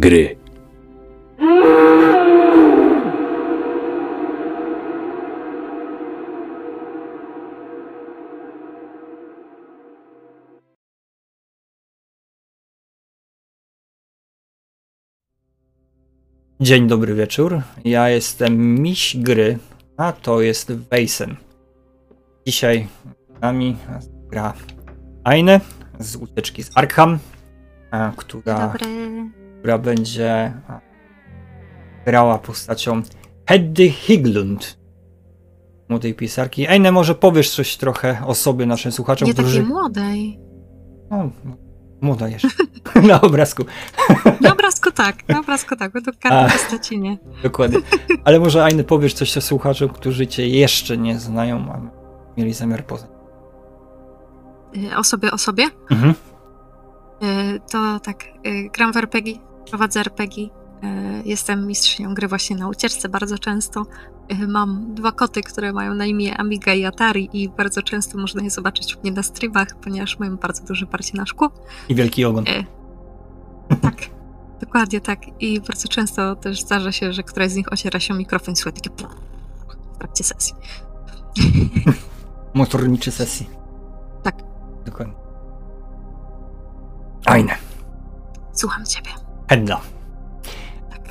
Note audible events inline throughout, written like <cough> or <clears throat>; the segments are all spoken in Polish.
Gry. Dzień dobry wieczór. Ja jestem Miś Gry, a to jest Wejsen. Dzisiaj z nami gra Aine z ucieczki z Arkham, a, która, Dobry. Która będzie a, grała postacią Heddy Higlund. Młodej pisarki. Aine, może powiesz coś trochę o sobie naszym słuchaczom, Nie którzy... takiej młodej. No, młoda jeszcze. <laughs> Na obrazku. Na obrazku tak, na obrazku tak, według karty postaci nie. Dokładnie. Ale może Aine powiesz coś o słuchaczom, którzy cię jeszcze nie znają, a mieli zamiar poznać. Y, O sobie, o sobie? Mhm. Y, To tak, gram w RPG, prowadzę RPG. y, Jestem mistrzynią gry właśnie na ucieczce bardzo często. Y, Mam dwa koty, które mają na imię Amiga i Atari i bardzo często można je zobaczyć u mnie na streamach, ponieważ mają bardzo duże parcie na szkło. I wielki ogon. Tak, <laughs> dokładnie tak. I bardzo często też zdarza się, że któraś z nich ociera się mikrofon i słychać takie w trakcie sesji. <laughs> Motorniczy sesji. Tak. Dokładnie. Aine. Słucham ciebie. Hedda.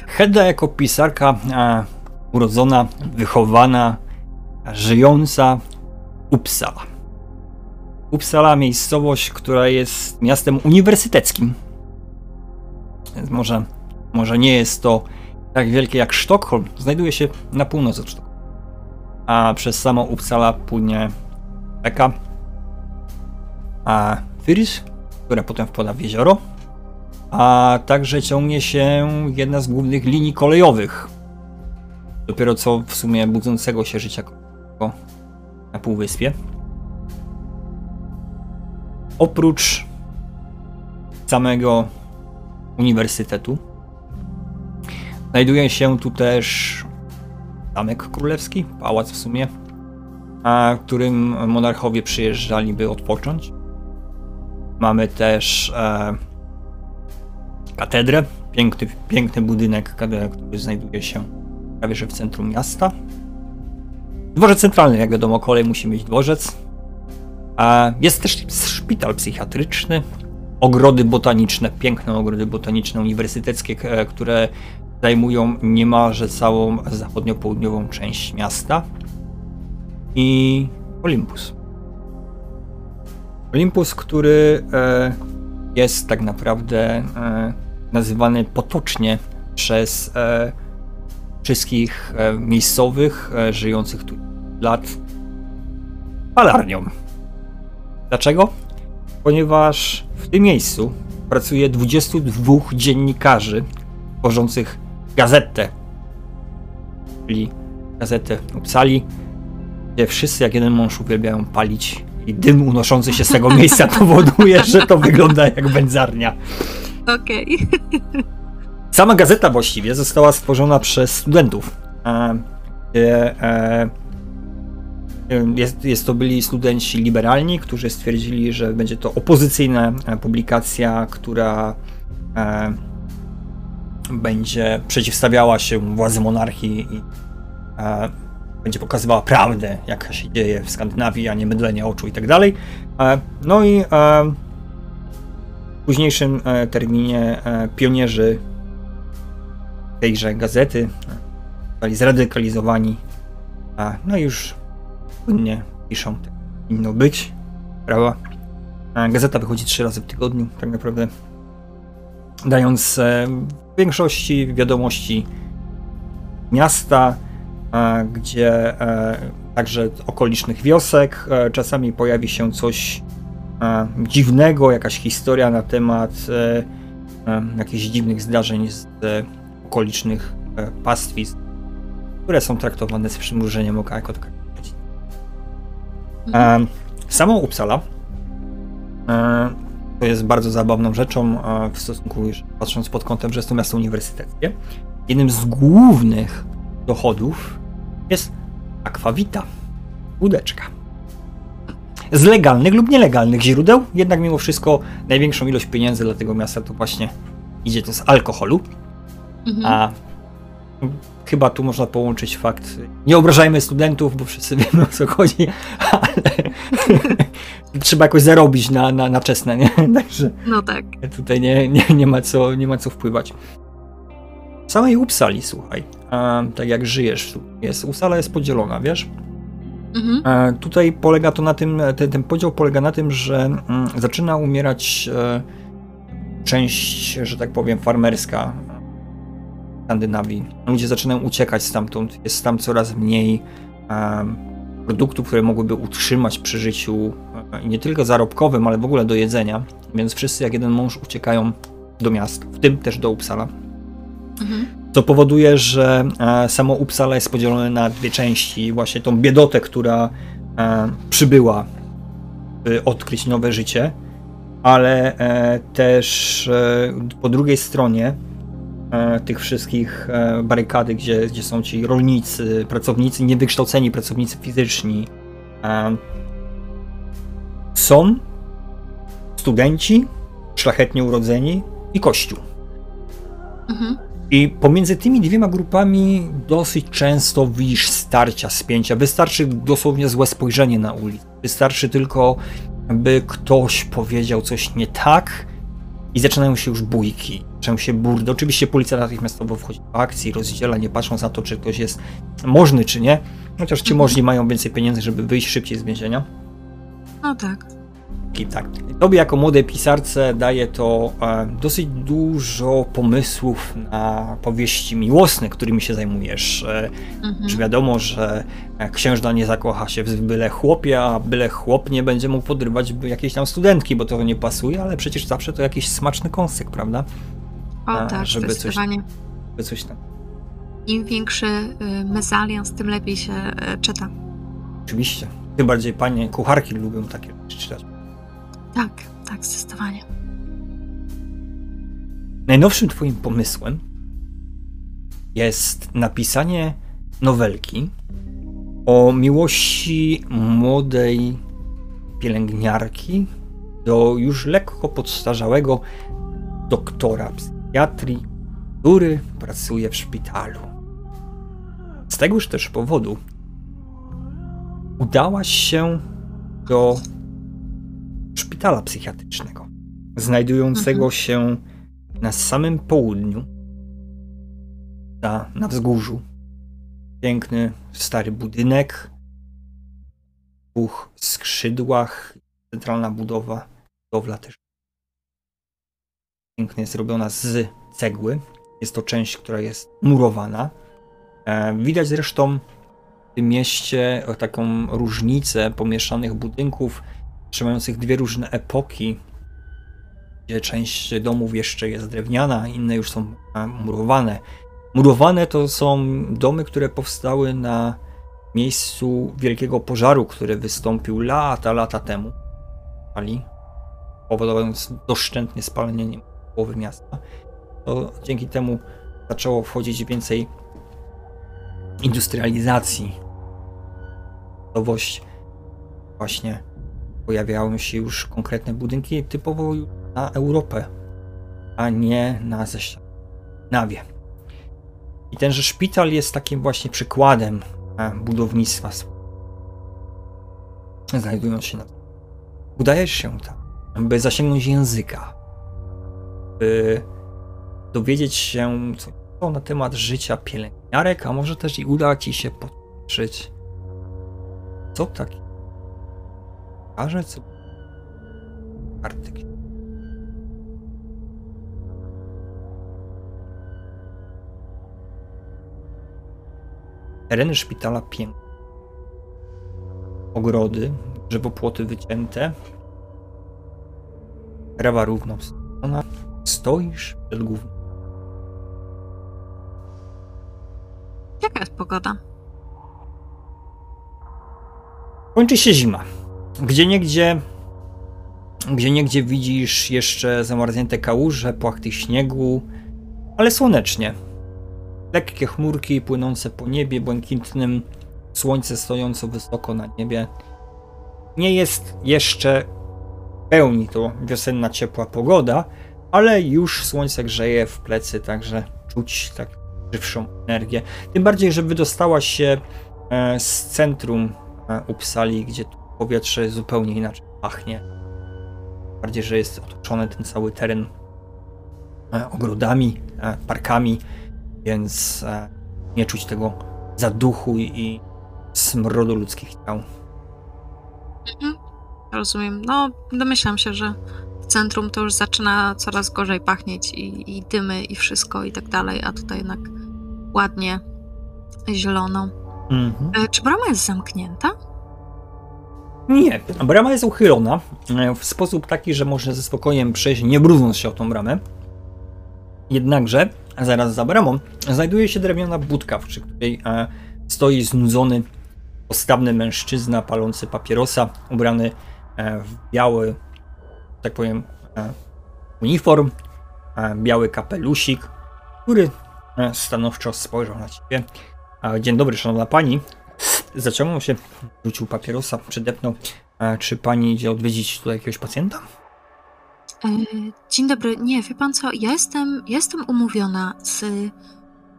Hedda jako pisarka e, urodzona, wychowana, żyjąca Uppsala. Uppsala miejscowość, która jest miastem uniwersyteckim. Więc może, może nie jest to tak wielkie jak Sztokholm. Znajduje się na północ od Sztokholmu. A przez samą Uppsala płynie rzeka a Fyris, która potem wpada w jezioro a także ciągnie się jedna z głównych linii kolejowych. Dopiero co w sumie budzącego się życia na Półwyspie. Oprócz samego uniwersytetu znajduje się tu też zamek królewski, pałac w sumie, a którym monarchowie przyjeżdżali, by odpocząć. Mamy też e, katedrę. Piękny, piękny budynek, który znajduje się prawie że w centrum miasta. Dworzec centralny, jak wiadomo, kolej musi mieć dworzec. Jest też szpital psychiatryczny, ogrody botaniczne, piękne ogrody botaniczne uniwersyteckie, k- które zajmują niemalże całą zachodnio-południową część miasta. I Olympus. Olympus, który e, jest tak naprawdę e, nazywany potocznie przez e, wszystkich e, miejscowych e, żyjących tu lat palarnią. Dlaczego? Ponieważ w tym miejscu pracuje 22 dziennikarzy tworzących gazetę, czyli gazetę Upsali, gdzie wszyscy jak jeden mąż uwielbiają palić i dym unoszący się z tego <laughs> miejsca powoduje, że to wygląda jak wędzarnia. Okej. <laughs> Sama gazeta właściwie została stworzona przez studentów. E, gdzie, e, jest, jest to byli studenci liberalni, którzy stwierdzili, że będzie to opozycyjna e, publikacja, która e, będzie przeciwstawiała się władzy monarchii i e, będzie pokazywała prawdę, jaka się dzieje w Skandynawii, a nie mydlenie oczu i tak dalej. E, no i e, późniejszym e, terminie e, pionierzy tejże gazety zostali zradykalizowani, a no już płynnie piszą tak powinno być, prawda? A Gazeta wychodzi trzy razy w tygodniu, tak naprawdę dając e, w większości wiadomości miasta, e, gdzie e, także okolicznych wiosek, e, czasami pojawi się coś e, dziwnego, jakaś historia na temat e, e, jakichś dziwnych zdarzeń z e, okolicznych e, pastwisk, które są traktowane z przymrużeniem oka jako taka. E, samą Uppsala to jest bardzo zabawną rzeczą w stosunku, patrząc pod kątem, że jest to miasto uniwersyteckie. Jednym z głównych dochodów jest akwawita, łódeczka. Z legalnych lub nielegalnych źródeł, jednak mimo wszystko największą ilość pieniędzy dla tego miasta to właśnie idzie to z alkoholu, Mhm. a chyba tu można połączyć fakt, nie obrażajmy studentów, bo wszyscy wiemy o co chodzi, ale <laughs> trzeba jakoś zarobić na, na, na wczesne, nie? <laughs> Także No tak. tutaj nie, nie, nie, ma co, nie ma co wpływać. W samej Upsali, słuchaj, a, tak jak żyjesz, jest, Upsala jest podzielona, wiesz? Mhm. E, Tutaj polega to na tym, ten, ten podział polega na tym, że mm, zaczyna umierać e, część, że tak powiem, farmerska Skandynawii. Ludzie zaczynają uciekać stamtąd. Jest tam coraz mniej em, produktów, które mogłyby utrzymać przy życiu e, i nie tylko zarobkowym, ale w ogóle do jedzenia. Więc wszyscy jak jeden mąż uciekają do miast, w tym też do Uppsala. Mhm. To powoduje, że e, samo Uppsala jest podzielone na dwie części. Właśnie tą biedotę, która e, przybyła, by odkryć nowe życie, ale e, też po drugiej stronie tych wszystkich barykady, gdzie, gdzie są ci rolnicy, pracownicy, niewykształceni pracownicy fizyczni, są studenci, szlachetnie urodzeni i kościół. Mhm. I pomiędzy tymi dwiema grupami dosyć często widzisz starcia, spięcia. Wystarczy dosłownie złe spojrzenie na ulicę. Wystarczy tylko, by ktoś powiedział coś nie tak i zaczynają się już bójki. Zaczynają się burdy. Oczywiście policja natychmiastowo wchodzi w akcję, rozdziela, nie patrząc na to, czy ktoś jest możny, czy nie. Chociaż ci Mhm. możni mają więcej pieniędzy, żeby wyjść szybciej z więzienia. No tak. Tak. Tobie jako młodej pisarce daje to e, dosyć dużo pomysłów na powieści miłosne, którymi się zajmujesz. E, Mhm. Że wiadomo, że e, księżna nie zakocha się w byle chłopie, a byle chłop nie będzie mógł podrywać jakiejś tam studentki, bo to nie pasuje, ale przecież zawsze to jakiś smaczny kąsek, prawda? O a, tak, żeby coś- zdecydowanie. By coś tam. Im większy y, mezalians, tym lepiej się czyta. Oczywiście. Tym bardziej panie kucharki lubią takie czytać. Tak, tak, zdecydowanie. Najnowszym twoim pomysłem jest napisanie nowelki o miłości młodej pielęgniarki do już lekko podstarzałego doktora psychiatrii, który pracuje w szpitalu. Z tegoż też powodu udałaś się do szpitala psychiatrycznego, znajdującego Mhm. się na samym południu, na, na wzgórzu. Piękny, stary budynek, w dwóch skrzydłach, centralna budowa, budowla też pięknie zrobiona z cegły. Jest to część, która jest murowana. E, Widać zresztą w tym mieście taką różnicę pomieszanych budynków, trzymających dwie różne epoki, gdzie część domów jeszcze jest drewniana, inne już są murowane. Murowane to są domy, które powstały na miejscu wielkiego pożaru, który wystąpił lata, lata temu. Ali, powodując doszczętnie spalenie połowy miasta. To dzięki temu zaczęło wchodzić więcej industrializacji. Nowość właśnie pojawiały się już konkretne budynki typowo na Europę, a nie na Nawie. I tenże szpital jest takim właśnie przykładem e, budownictwa. Znajdując się na udajesz się tam, by zasięgnąć języka, by dowiedzieć się co na temat życia pielęgniarek, a może też i uda ci się popatrzeć, co taki Co karty. Tereny szpitala piękne. Ogrody, drzewopłoty wycięte. Trawa równo wstrzona. Stoisz przed głównym. Jaka jest pogoda? Kończy się zima. Gdzie niegdzie, gdzie niegdzie widzisz jeszcze zamarznięte kałuże, płachty śniegu, ale słonecznie. Lekkie chmurki płynące po niebie błękitnym, słońce stojąco wysoko na niebie. Nie jest jeszcze w pełni to wiosenna ciepła pogoda, ale już słońce grzeje w plecy, także czuć tak żywszą energię. Tym bardziej, że wydostała się e, z centrum e, Uppsali, gdzie tu powietrze zupełnie inaczej pachnie. Bardziej, że jest otoczony ten cały teren e, ogrodami, e, parkami, więc e, nie czuć tego zaduchu i smrodu ludzkich ciał. Mhm. Rozumiem. No, domyślam się, że w centrum to już zaczyna coraz gorzej pachnieć i, i dymy i wszystko i tak dalej, a tutaj jednak ładnie zielono. Mhm. Czy brama jest zamknięta? Nie, brama jest uchylona e, w sposób taki, że można ze spokojem przejść, nie brudząc się o tą bramę. Jednakże, zaraz za bramą, znajduje się drewniana budka, przy której e, stoi znudzony, postawny mężczyzna palący papierosa, ubrany e, w biały, tak powiem, uniform, biały kapelusik, który stanowczo spojrzał na ciebie. Dzień dobry, szanowna pani. Zaciągnął się, rzucił papierosa, przydepnął. E, Czy pani idzie odwiedzić tutaj jakiegoś pacjenta? E, dzień dobry. Nie, wie pan co? Ja jestem, jestem umówiona z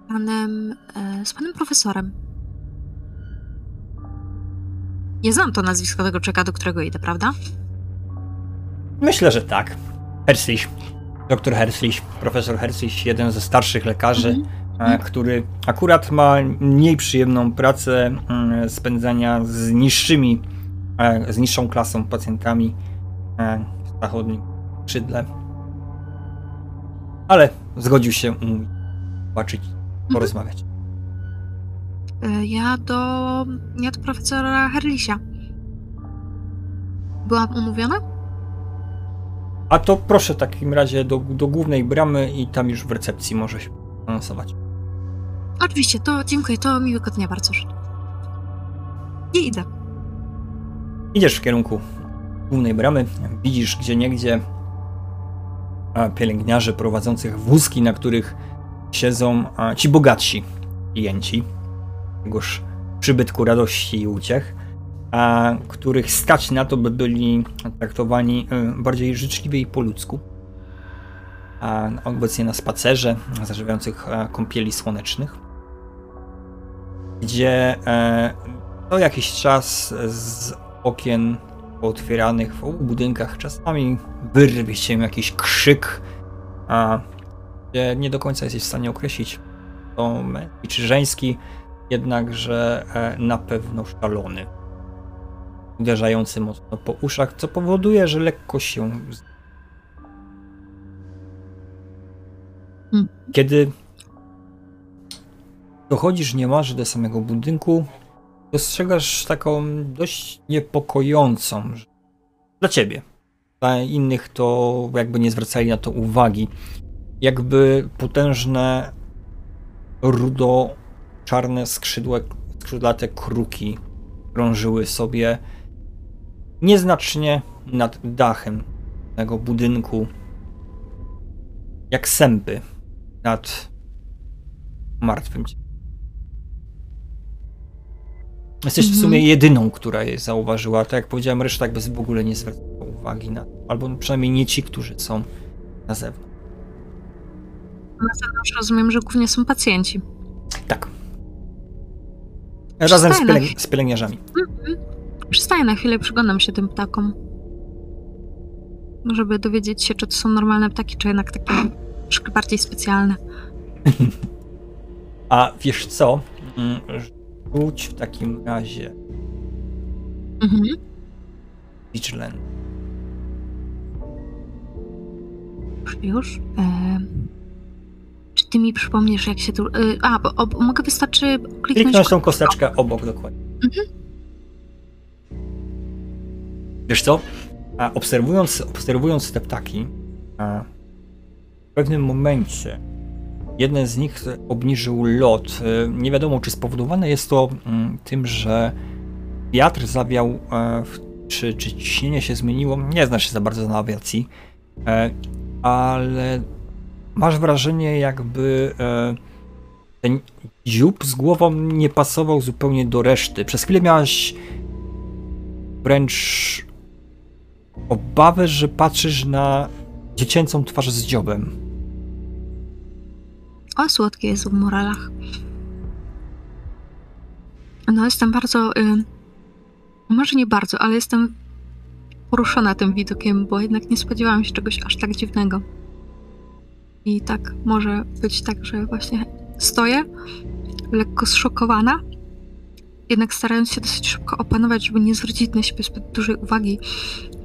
panem, e, z panem profesorem. Nie znam to nazwisko tego czeka, do którego idę, prawda? Myślę, że tak. Herslich. Doktor Herslich, profesor Herslich, jeden ze starszych lekarzy, Mhm. E, który akurat ma mniej przyjemną pracę mm, spędzania z niższymi, e, z niższą klasą pacjentami e, w zachodnim skrzydle. Ale zgodził się umówić, zobaczyć, porozmawiać. E, Ja do, ja do profesora Herlisia. Byłam umówiona? A to proszę w takim razie do, do głównej bramy i tam już w recepcji może się anonsować. Oczywiście, to dziękuję, to miłego dnia bardzo. I idę. Idziesz w kierunku głównej bramy, widzisz gdzie niegdzie pielęgniarzy prowadzących wózki, na których siedzą ci bogatsi klienci tegoż przybytku radości i uciech, a których stać na to, by byli traktowani y, bardziej życzliwie i po ludzku. A obecnie na spacerze, zażywających kąpieli słonecznych, gdzie e, co jakiś czas z okien otwieranych w obu budynkach czasami wyrwie się jakiś krzyk, a gdzie nie do końca jesteś w stanie określić to męski czy żeński, jednakże e, na pewno szalony. Uderzający mocno po uszach, co powoduje, że lekko się. Hmm. Kiedy dochodzisz niemalże do samego budynku, dostrzegasz taką dość niepokojącą dla ciebie. Dla innych to jakby nie zwracali na to uwagi. Jakby potężne rudo-czarne skrzydłe, skrzydlate kruki krążyły sobie nieznacznie nad dachem tego budynku, jak sępy nad martwym. Jesteś w Mhm. sumie jedyną, która je zauważyła. Tak jak powiedziałem, reszta jakby w ogóle nie zwracała uwagi na to. Albo przynajmniej nie ci, którzy są na zewnątrz. Na zewnątrz rozumiem, że głównie są pacjenci. Tak. Razem z, pielęg- z pielęgniarzami. Mhm. Przystaję na chwilę, przyglądam się tym ptakom. Żeby dowiedzieć się, czy to są normalne ptaki, czy jednak takie troszkę bardziej specjalne. <laughs> A wiesz co? Rzuć w takim razie Mhm. Vigilance. Już, już. Em, czy ty mi przypomnisz, jak się tu... y, a, bo, o, mogę wystarczy kliknąć... Kliknąć tą kosteczkę obok dokładnie. Mhm. Wiesz co? A obserwując, obserwując te ptaki, a w pewnym momencie jeden z nich obniżył lot. E, Nie wiadomo, czy spowodowane jest to mm, tym, że wiatr zawiał, e, czy, czy ciśnienie się zmieniło. Nie znasz się za bardzo na awiacji, e, ale masz wrażenie, jakby e, ten dziób z głową nie pasował zupełnie do reszty. Przez chwilę miałaś wręcz obawę, że patrzysz na dziecięcą twarz z dziobem. O, słodkie jest w moralach. No, jestem bardzo. Y, może nie bardzo, ale jestem poruszona tym widokiem, bo jednak nie spodziewałam się czegoś aż tak dziwnego. I tak może być tak, że właśnie stoję, lekko zszokowana, jednak starając się dosyć szybko opanować, żeby nie zwrócić na siebie zbyt dużej uwagi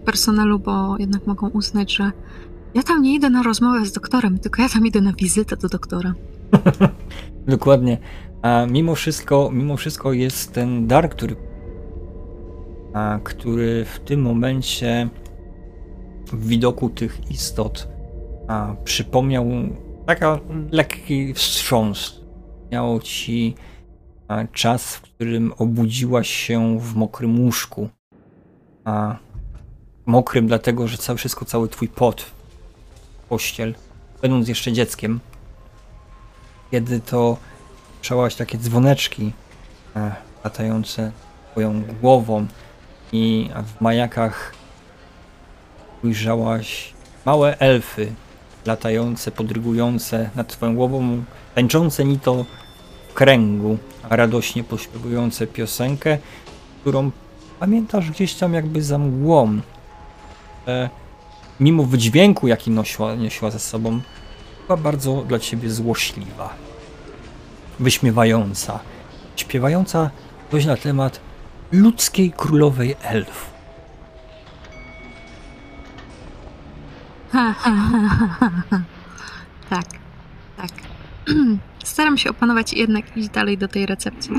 personelu, bo jednak mogą uznać, że ja tam nie idę na rozmowę z doktorem, tylko ja tam idę na wizytę do doktora. <laughs> Dokładnie. A mimo wszystko, mimo wszystko jest ten dar, który, a, który w tym momencie w widoku tych istot a, przypomniał taka lekki wstrząs. Miało ci a, czas, w którym obudziłaś się w mokrym łóżku. A, mokrym dlatego, że całe wszystko, cały twój pot, pościel, będąc jeszcze dzieckiem, kiedy to słyszałaś takie dzwoneczki e, latające twoją głową i w majakach ujrzałaś małe elfy latające, podrygujące nad twoją głową, tańczące ni to w kręgu, radośnie pośpiewujące piosenkę, którą pamiętasz gdzieś tam jakby za mgłą. E, mimo wydźwięku, jaki nosiła, nosiła ze sobą, była bardzo dla ciebie złośliwa wyśmiewająca, śpiewająca coś na temat ludzkiej królowej elf. Ha, ha, ha. Tak, tak. <clears throat> Staram się opanować i jednak iść dalej do tej recepcji.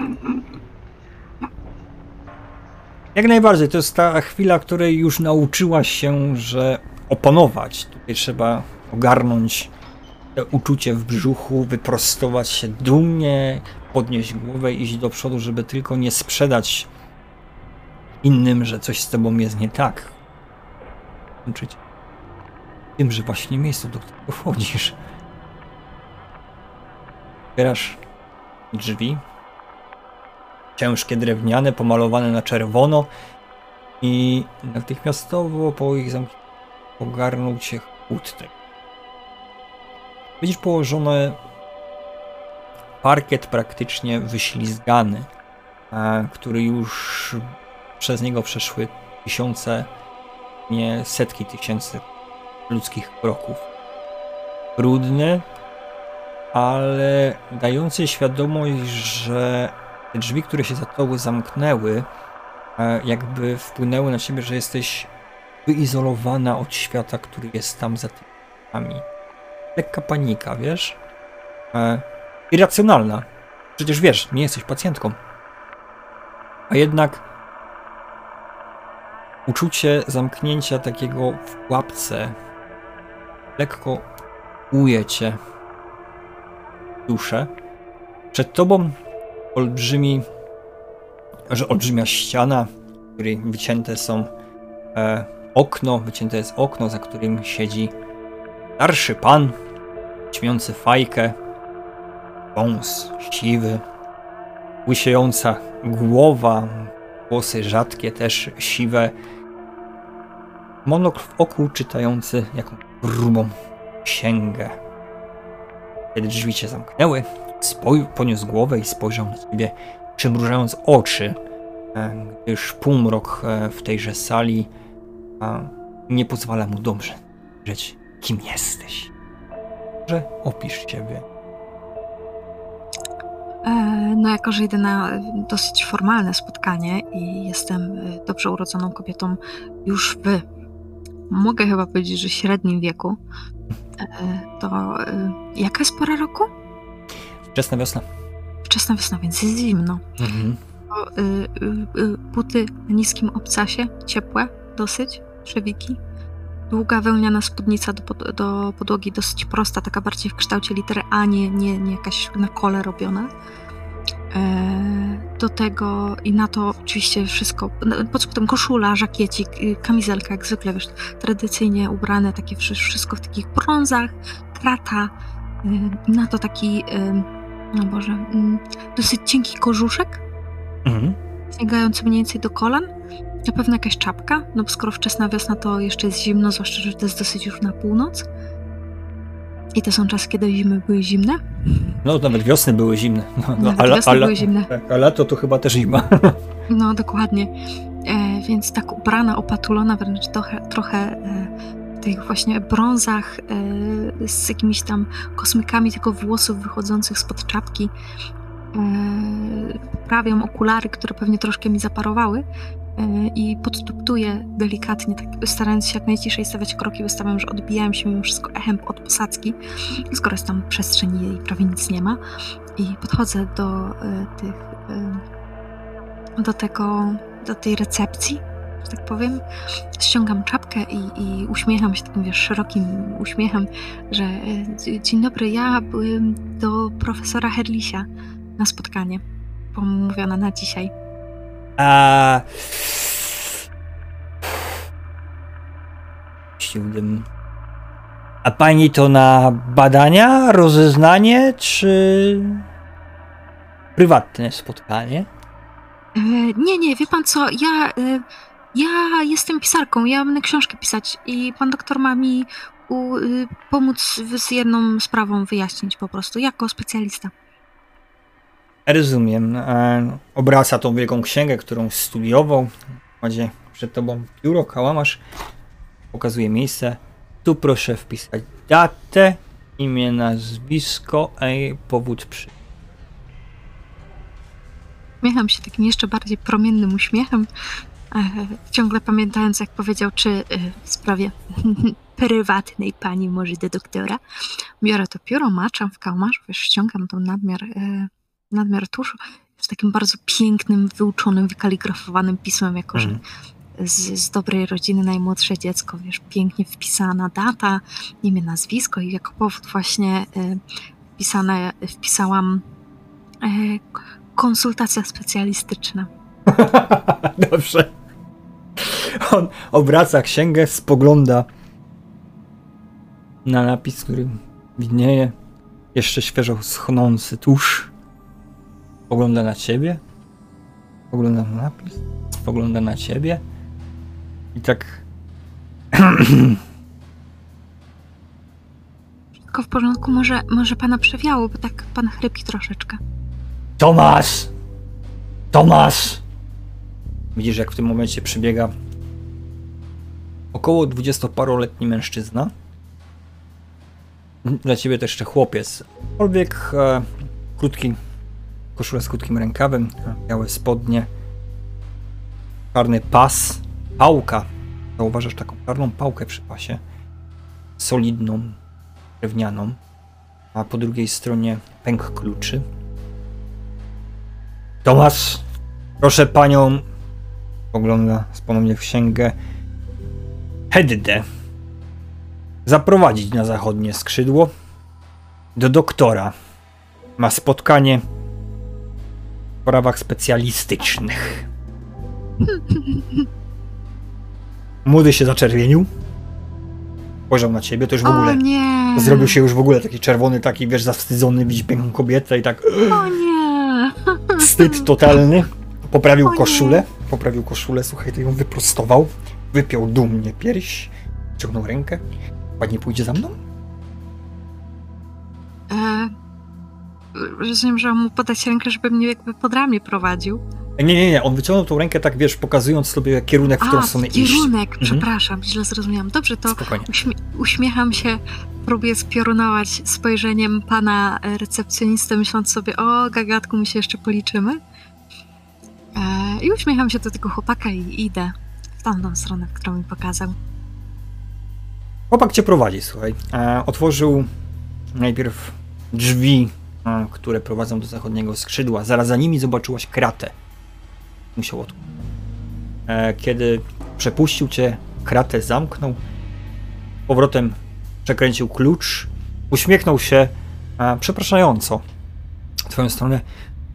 Jak najbardziej, to jest ta chwila, której już nauczyłaś się, że opanować. Tutaj trzeba ogarnąć uczucie w brzuchu, wyprostować się dumnie, podnieść głowę iść do przodu, żeby tylko nie sprzedać innym, że coś z tobą jest nie tak. Kończyć tym, że właśnie miejscu, do którego wchodzisz. Otwierasz drzwi. Ciężkie, drewniane, pomalowane na czerwono i natychmiastowo po ich zamknięciu ogarnął cię chłód Widzisz położony parkiet praktycznie wyślizgany, e, który już przez niego przeszły tysiące, nie setki tysięcy ludzkich kroków. Brudny, ale dający świadomość, że te drzwi, które się za tobą zamknęły, e, jakby wpłynęły na ciebie, że jesteś wyizolowana od świata, który jest tam za tymi drzwiami lekka panika, wiesz? E, irracjonalna. Przecież wiesz, nie jesteś pacjentką. A jednak uczucie zamknięcia takiego w pułapce lekko uje cię duszę. Przed tobą olbrzymi, że olbrzymia ściana, w której wycięte są e, okno, wycięte jest okno, za którym siedzi Starszy pan, ćmiący fajkę, wąs siwy, łysiejąca głowa, włosy rzadkie, też siwe, monokl w oku czytający jakąś grubą księgę. Kiedy drzwi się zamknęły, poniósł głowę i spojrzał na ciebie, przymrużając oczy, e, gdyż półmrok e, w tejże sali nie pozwala mu dobrze żyć kim jesteś. Że opisz siebie. E, no, jako że idę na dosyć formalne spotkanie i jestem e, dobrze urodzoną kobietą już w, mogę chyba powiedzieć, że średnim wieku, e, to jaka jest pora roku? Wczesna wiosna. Wczesna wiosna, więc jest zimno. Mhm. To, y, y, y, buty na niskim obcasie, ciepłe dosyć, przewiki, długa wełniana spódnica do, pod, do podłogi, dosyć prosta, taka bardziej w kształcie litery A, nie, nie, nie jakaś na kole robiona. E, do tego i na to oczywiście wszystko, pod spodem koszula, żakiecik, y, kamizelka, jak zwykle, wiesz, tradycyjnie ubrane, takie wszystko w takich brązach, krata, y, na to taki, no Boże, mm, dosyć cienki kożuszek, mhm. sięgający mniej więcej do kolan, Na pewno jakaś czapka, no bo skoro wczesna wiosna, to jeszcze jest zimno, zwłaszcza, że to jest dosyć już na północ. I to są czasy, kiedy zimy były zimne. No, nawet wiosny były zimne. No, no, Nawet a, wiosny a, były zimne. Tak, a lato to chyba też zima. <laughs> No, dokładnie. E, więc tak ubrana, opatulona wręcz trochę, trochę e, w tych właśnie brązach e, z jakimiś tam kosmykami tylko włosów wychodzących spod czapki. E, poprawiam okulary, które pewnie troszkę mi zaparowały i podtuptuję delikatnie, tak starając się jak najciszej stawiać kroki, wystawiam, że odbijałem się mimo wszystko echem od posadzki, skoro jest tam przestrzeń jej prawie nic nie ma. I podchodzę do e, tych e, do tego, do tej recepcji, że tak powiem. Ściągam czapkę i, i uśmiecham się takim, wiesz, szerokim uśmiechem, że e, dzień dobry, ja byłem do profesora Herlisia na spotkanie, pomówiona na dzisiaj. A... Siłdym. A pani to na badania, rozeznanie, czy prywatne spotkanie? E, nie, nie, wie pan co, ja, e, ja jestem pisarką, ja będę książki pisać i pan doktor ma mi u, y, pomóc z jedną sprawą wyjaśnić po prostu, jako specjalista. Rozumiem. E, obraca tą wielką księgę, którą studiował. Kładzie przed tobą pióro, kałamarz. Pokazuje miejsce. Tu proszę wpisać datę, imię, nazwisko i powód przy. Uśmiecham się takim jeszcze bardziej promiennym uśmiechem, e, ciągle pamiętając, jak powiedział, czy e, w sprawie <laughs> prywatnej pani może do. Biorę to pióro, maczam w kałamarz, wiesz, ściągam tą nadmiar, nadmiar tuszu z takim bardzo pięknym, wyuczonym, wykaligrafowanym pismem, jako że z, z dobrej rodziny najmłodsze dziecko, wiesz, pięknie wpisana data, imię, nazwisko i jako powód właśnie e, wpisane, wpisałam k- konsultacja specjalistyczna. <laughs> Dobrze. On obraca księgę, spogląda na napis, który widnieje. Jeszcze świeżo schnący tusz. Spogląda na ciebie. Spogląda na napis. Spogląda na ciebie. I tak <clears throat> Wszystko w porządku, może, może pana przewiało, bo tak pan chrypi troszeczkę. Tomasz! Tomasz! Widzisz, jak w tym momencie przybiega około dwudziestoparoletni mężczyzna. Dla ciebie to jeszcze chłopiec. Aczkolwiek e, krótki, koszula z krótkim rękawem, białe spodnie, czarny pas, pałka. Zauważasz taką czarną pałkę przy pasie. Solidną, drewnianą. A po drugiej stronie pęk kluczy. Tomasz, proszę panią, pogląda ponownie księgę, Heddę zaprowadzić na zachodnie skrzydło do doktora. Ma spotkanie sprawach specjalistycznych. Młody się zaczerwienił. Spojrzał na ciebie, to już w O ogóle nie! zrobił się już w ogóle taki czerwony, taki wiesz, zawstydzony, widzi piękną kobietę i tak O nie! wstyd totalny. Poprawił O nie. koszulę, poprawił koszulę, słuchaj, to ją wyprostował, wypiął dumnie pierś, ciągnął rękę. Pani pójdzie za mną? E, rozumiem, że mu podać rękę, żeby mnie jakby pod ramię prowadził. Nie, nie, nie, on wyciągnął tą rękę tak, wiesz, pokazując sobie kierunek, w którą A, stronę iść. kierunek, Mhm. przepraszam, źle zrozumiałam. Dobrze, to uśmie- uśmiecham się, próbuję spiorunować spojrzeniem pana e, recepcjonisty, myśląc sobie, o gagatku, my się jeszcze policzymy. E, I uśmiecham się do tego chłopaka i idę w tamtą stronę, którą mi pokazał. Chłopak cię prowadzi, słuchaj. E, otworzył najpierw drzwi, które prowadzą do zachodniego skrzydła. Zaraz za nimi zobaczyłaś kratę. Musiał od... e, Kiedy przepuścił cię, kratę zamknął. Powrotem przekręcił klucz. Uśmiechnął się e, przepraszająco w twoją stronę.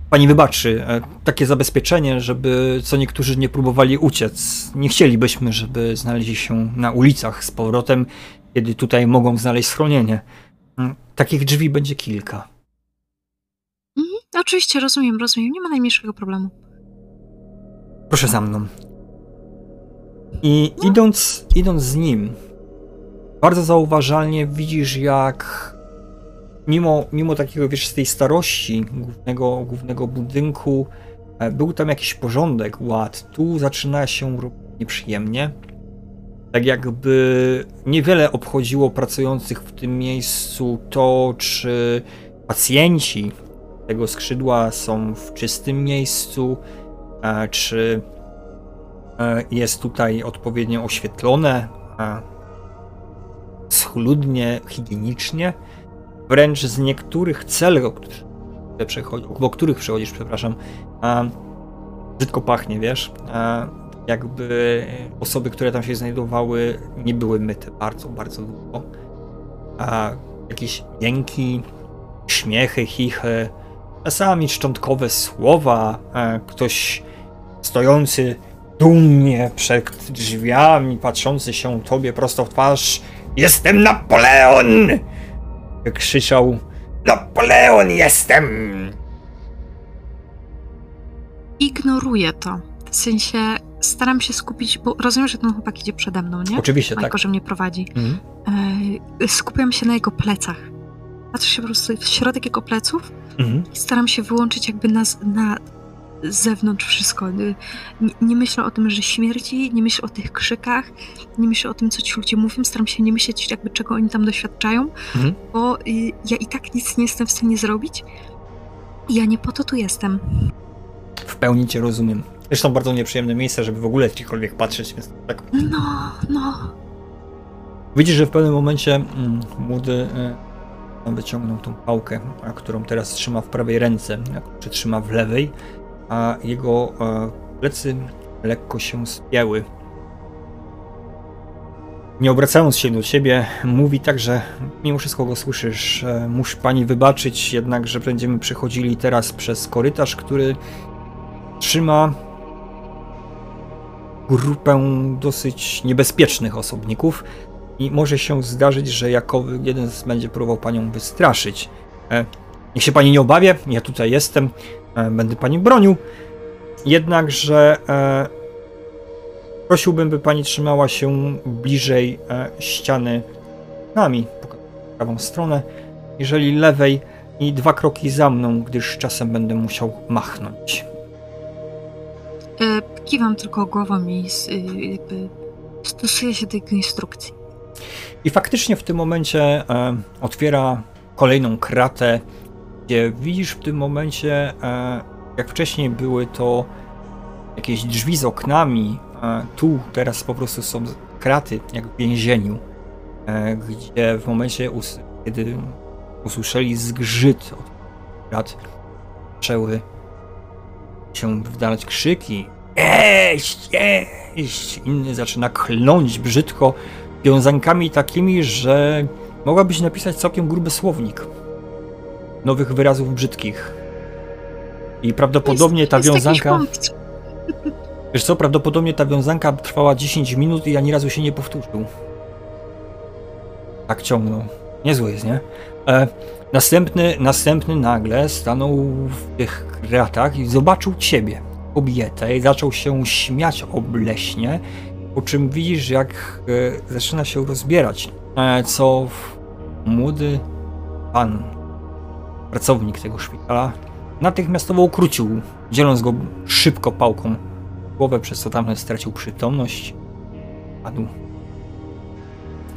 Pani wybaczy, e, takie zabezpieczenie, żeby co niektórzy nie próbowali uciec. Nie chcielibyśmy, żeby znaleźli się na ulicach z powrotem, kiedy tutaj mogą znaleźć schronienie. Mm, Takich drzwi będzie kilka. Mhm, oczywiście, rozumiem, rozumiem, nie ma najmniejszego problemu. Proszę za mną. I idąc, idąc z nim, bardzo zauważalnie widzisz, jak mimo, mimo takiego, wiesz, z tej starości głównego, głównego budynku, e, był tam jakiś porządek, ład. Tu zaczyna się robić nieprzyjemnie. Tak jakby niewiele obchodziło pracujących w tym miejscu to, czy pacjenci tego skrzydła są w czystym miejscu, czy e, jest tutaj odpowiednio oświetlone, schludnie, higienicznie. Wręcz z niektórych celów, obok których przechodzisz, przepraszam, brzydko pachnie, wiesz. Jakby osoby, które tam się znajdowały, nie były myte bardzo, bardzo długo. Jakieś jęki, śmiechy, chichy, czasami szczątkowe słowa, ktoś stojący dumnie przed drzwiami, patrzący się tobie prosto w twarz. Jestem Napoleon! Krzyczał Napoleon jestem! Ignoruję to. W sensie staram się skupić, bo rozumiem, że ten chłopak idzie przede mną, nie? Oczywiście, Majko, tak. że mnie prowadzi. Mhm. E, skupiam się na jego plecach. Patrzę się po prostu w środek jego pleców mhm. i staram się wyłączyć jakby na, na zewnątrz wszystko. Nie, nie, myślę o tym, że śmierci, nie myślę o tych krzykach, nie myślę o tym, co ci ludzie mówią, staram się nie myśleć jakby czego oni tam doświadczają, mhm. bo y, ja i tak nic nie jestem w stanie zrobić. I ja nie po to tu jestem. W pełni cię rozumiem. Zresztą bardzo nieprzyjemne miejsce, żeby w ogóle gdziekolwiek patrzeć, więc tak. No, no. Widzisz, że w pewnym momencie mm, młody y, wyciągnął tą pałkę, którą teraz trzyma w prawej ręce, czy trzyma w lewej a jego e, plecy lekko się spięły. Nie obracając się do ciebie, mówi tak, że mimo wszystko go słyszysz. Muszę pani wybaczyć, jednak, że będziemy przechodzili teraz przez korytarz, który trzyma grupę dosyć niebezpiecznych osobników i może się zdarzyć, że jako jeden z będzie próbował panią wystraszyć. E, niech się pani nie obawia, ja tutaj jestem. E, będę pani bronił. Jednakże e, prosiłbym, by pani trzymała się bliżej ściany nami, prawą stronę, jeżeli lewej i dwa kroki za mną, gdyż czasem będę musiał machnąć. Kiwam tylko głową i jakby stosuję się do instrukcji. I faktycznie w tym momencie e, otwiera kolejną kratę, gdzie widzisz w tym momencie e, jak wcześniej były to jakieś drzwi z oknami, tu teraz po prostu są kraty, jak w więzieniu, e, gdzie w momencie, kiedy usłyszeli zgrzyt od krat, zaczęły się wdalać krzyki. Jeść, jeść! Inny zaczyna kląć brzydko wiązankami takimi, że mogłabyś napisać całkiem gruby słownik nowych wyrazów brzydkich. I prawdopodobnie jest, ta jest wiązanka. <laughs> Wiesz co, prawdopodobnie ta wiązanka trwała 10 minut i ani razu się nie powtórzył. Tak ciągnął. Niezły jest, nie? E, następny, następny nagle stanął w tych kratach i zobaczył ciebie, kobietę, i zaczął się śmiać obleśnie, po czym widzisz, jak e, zaczyna się rozbierać, e, co młody pan, pracownik tego szpitala, natychmiastowo ukrócił, dzieląc go szybko pałką w głowę, przez co tamten stracił przytomność. Padł.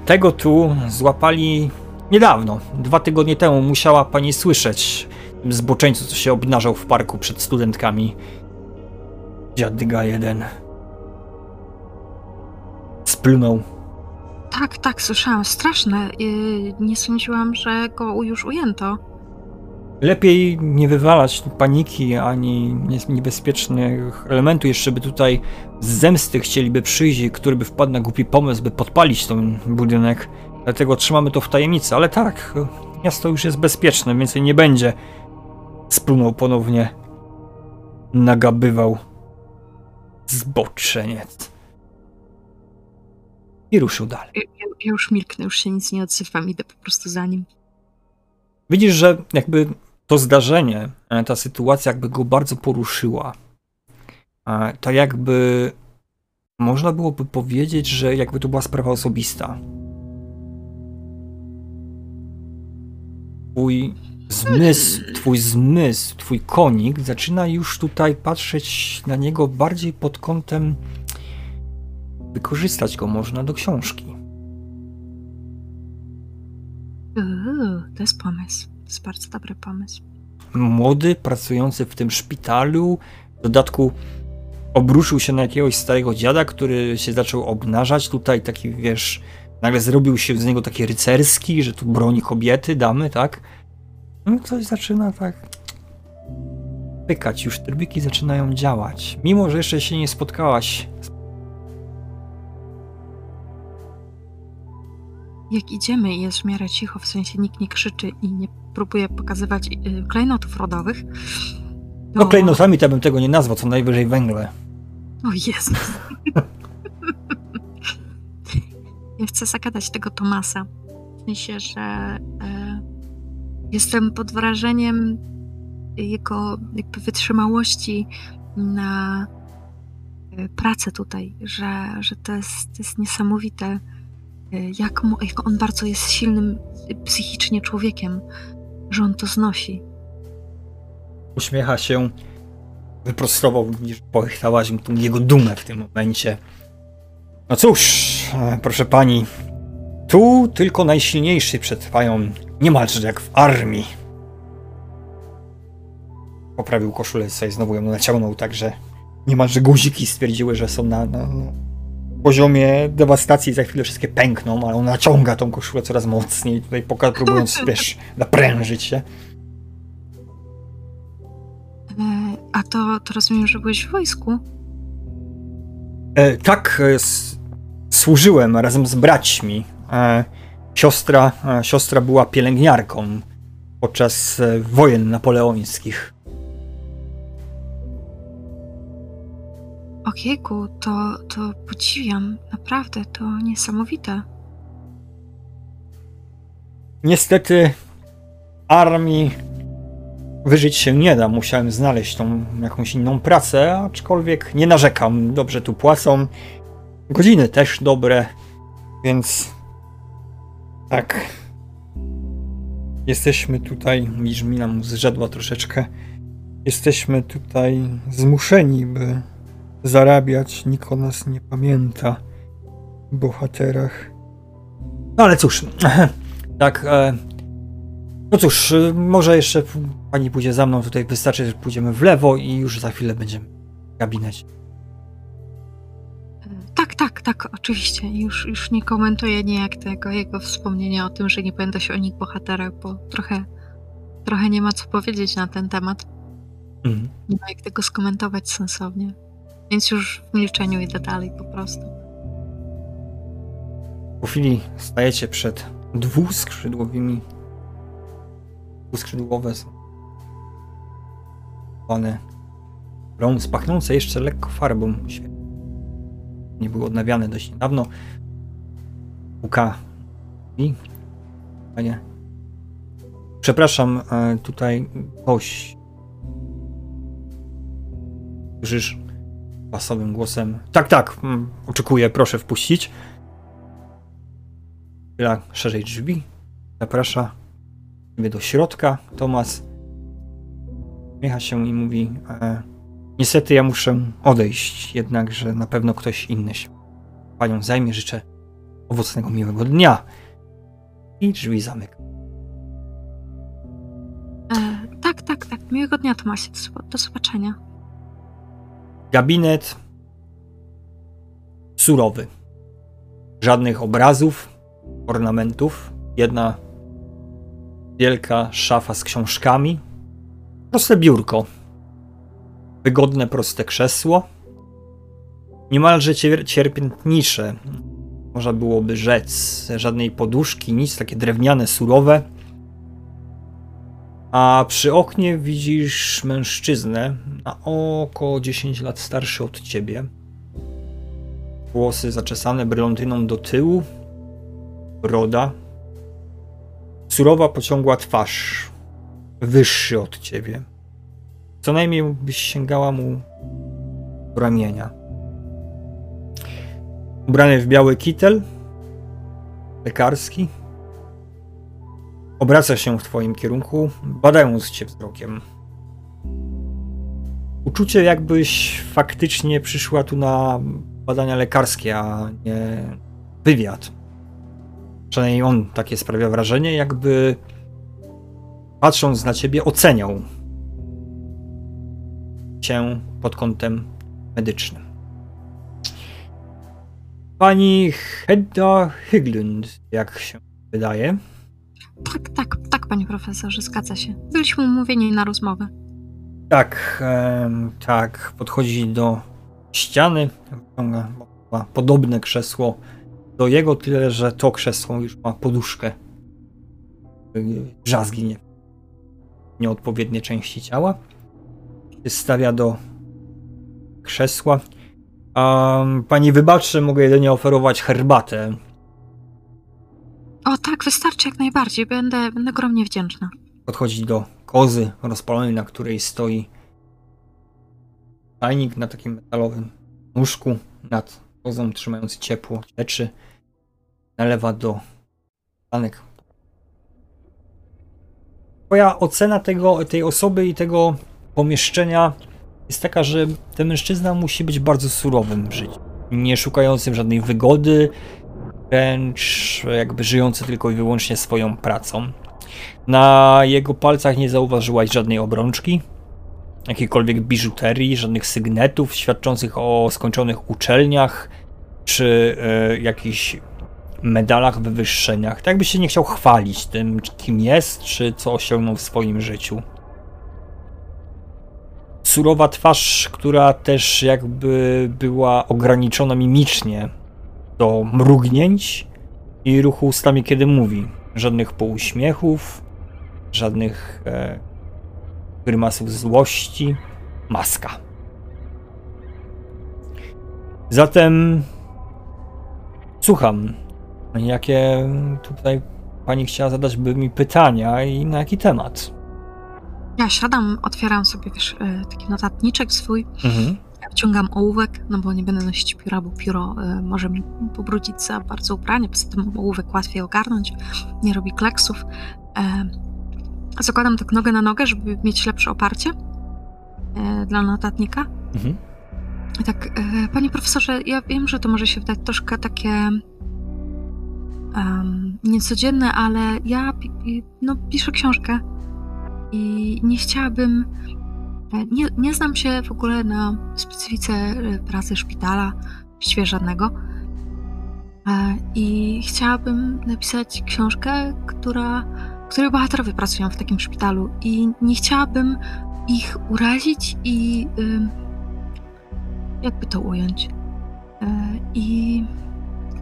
Tego tu złapali niedawno, dwa tygodnie temu. Musiała pani słyszeć zboczeńcu, co się obnażał w parku przed studentkami. Dziadyga jeden. Splunął. Tak, tak, słyszałam. Straszne. Yy, nie sądziłam, że go już ujęto. Lepiej nie wywalać paniki ani niebezpiecznych elementów, jeszcze by tutaj z zemsty chcieliby przyjść, który by wpadł na głupi pomysł, by podpalić ten budynek. Dlatego trzymamy to w tajemnicy, ale tak, miasto już jest bezpieczne, więcej nie będzie. Splunął ponownie. Nagabywał. Zboczeniec. I ruszył dalej. Ja, ja, już milknę, już się nic nie odzywam, idę po prostu za nim. Widzisz, że jakby to zdarzenie, e, ta sytuacja jakby go bardzo poruszyła. Tak jakby można byłoby powiedzieć, że jakby to była sprawa osobista. Twój zmysł, twój zmysł, twój konik zaczyna już tutaj patrzeć na niego bardziej pod kątem wykorzystać go można do książki. Uuu, to jest pomysł. To jest bardzo dobry pomysł. Młody, pracujący w tym szpitalu, w dodatku obruszył się na jakiegoś starego dziada, który się zaczął obnażać tutaj, taki wiesz, nagle zrobił się z niego taki rycerski, że tu broni kobiety, damy, tak? No coś zaczyna tak pykać, już trybiki zaczynają działać. Mimo, że jeszcze się nie spotkałaś z Jak idziemy i jest w miarę cicho, w sensie nikt nie krzyczy i nie próbuje pokazywać y, klejnotów rodowych. To... No klejnotami to bym tego nie nazwał, co najwyżej węgle. O Jezus. <laughs> ja chcę zagadać tego Tomasa. W sensie, że e, jestem pod wrażeniem jego jakby wytrzymałości na e, pracę tutaj, że, że to, jest, to jest niesamowite, jak, mu, jak on bardzo jest silnym psychicznie człowiekiem, że on to znosi. Uśmiecha się, wyprostował, widzisz, pochwałaś tą jego dumę w tym momencie. No cóż, e, proszę pani, tu tylko najsilniejsi przetrwają, niemalże jak w armii. Poprawił koszulę sobie, znowu ją naciągnął, także niemalże guziki stwierdziły, że są na, na poziomie dewastacji, za chwilę wszystkie pękną, ale on naciąga tą koszulę coraz mocniej, tutaj poka- próbując, <laughs> wiesz, naprężyć się. E, a to, to rozumiem, że byłeś w wojsku? E, tak, e, s- służyłem razem z braćmi. E, siostra, e, siostra była pielęgniarką podczas e, wojen napoleońskich. Ojejku, to, to podziwiam. Naprawdę, to niesamowite. Niestety armii wyżyć się nie da. Musiałem znaleźć tą jakąś inną pracę, aczkolwiek nie narzekam. Dobrze tu płacą. Godziny też dobre, więc tak. Jesteśmy tutaj, mina mu zrzedła troszeczkę. Jesteśmy tutaj zmuszeni, by zarabiać. Nikt o nas nie pamięta. Bohaterach. No ale cóż, <clears throat> tak. E, no cóż, e, może jeszcze pani pójdzie za mną. Tutaj wystarczy, że pójdziemy w lewo i już za chwilę będziemy w gabinecie. Tak, tak, tak, oczywiście. Już, już nie komentuję niejak tego jego wspomnienia o tym, że nie pamięta się o nich bohaterach, bo trochę, trochę nie ma co powiedzieć na ten temat. Mhm. Nie ma jak tego skomentować sensownie. Więc już w milczeniu idę dalej po prostu. Po chwili stajecie przed dwuskrzydłowymi. Dwuskrzydłowe są. One brąz, pachnące jeszcze lekko farbą. Nie były odnawiane dość niedawno. Puka. I. Panie. Przepraszam, e, tutaj gość. Słyszysz basowym głosem. Tak, tak, mm, oczekuję, proszę wpuścić. Otwiera szerzej drzwi. Zaprasza mnie do środka. Tomas uśmiecha się i mówi: e, Niestety ja muszę odejść, jednakże na pewno ktoś inny się panią zajmie. Życzę owocnego, miłego dnia. I drzwi zamyka. E, tak, tak, tak. Miłego dnia, Tomasie. Do zobaczenia. Gabinet surowy. Żadnych obrazów, ornamentów. Jedna wielka szafa z książkami. Proste biurko. Wygodne, proste krzesło. Niemalże cier- cierpiętnicze. Można byłoby rzec. Żadnej poduszki, nic. Takie drewniane, surowe. A przy oknie widzisz mężczyznę na około 10 lat starszy od ciebie. Włosy zaczesane brylantyną do tyłu, broda. Surowa, pociągła twarz, wyższy od ciebie. Co najmniej byś sięgała mu ramienia. ubrany w biały kitel lekarski. Obraca się w twoim kierunku, badając cię wzrokiem. Uczucie, jakbyś faktycznie przyszła tu na badania lekarskie, a nie wywiad. Przynajmniej on takie sprawia wrażenie, jakby patrząc na ciebie, oceniał cię pod kątem medycznym. Pani Hedda Hyglund, jak się wydaje. Tak, tak, tak, panie profesorze, zgadza się. Byliśmy umówieni na rozmowę. Tak, tak, podchodzi do ściany, ma podobne krzesło do jego, tyle że to krzesło już ma poduszkę. Drzazgi nie, nieodpowiednie części ciała. Stawia do krzesła. Um, pani wybaczy, mogę jedynie oferować herbatę. O tak, wystarczy jak najbardziej. Będę, będę ogromnie wdzięczna. Podchodzi do kozy rozpalonej, na której stoi tajnik na takim metalowym nóżku nad kozą, trzymający ciepło cieczy. Nalewa do szklanek. Twoja ocena tego, tej osoby i tego pomieszczenia jest taka, że ten mężczyzna musi być bardzo surowym w życiu. Nie szukającym żadnej wygody, wręcz jakby żyjący tylko i wyłącznie swoją pracą. Na jego palcach nie zauważyłaś żadnej obrączki, jakiejkolwiek biżuterii, żadnych sygnetów świadczących o skończonych uczelniach czy e, jakichś medalach, wywyższeniach. Tak jakby się nie chciał chwalić tym, kim jest, czy co osiągnął w swoim życiu. Surowa twarz, która też jakby była ograniczona mimicznie do mrugnięć i ruchu ustami, kiedy mówi. Żadnych półuśmiechów, żadnych e, grymasów złości. Maska. Zatem słucham. Jakie tutaj pani chciała zadać by mi pytania i na jaki temat? Ja siadam, otwieram sobie wiesz, e, taki notatniczek swój, Mhm. Wciągam ołówek, no bo nie będę nosić pióra, bo pióro e, może mi pobrudzić za bardzo ubranie, poza tym ołówek łatwiej ogarnąć, nie robi kleksów. E, zakładam tak nogę na nogę, żeby mieć lepsze oparcie e, dla notatnika. Mhm. I tak, e, panie profesorze, ja wiem, że to może się wydać troszkę takie em, niecodzienne, ale ja no, piszę książkę i nie chciałabym. Nie, nie znam się w ogóle na specyfice e, pracy szpitala, właściwie żadnego. E, I chciałabym napisać książkę, która, której bohaterowie pracują w takim szpitalu. I nie chciałabym ich urazić i. jakby to ująć? E, I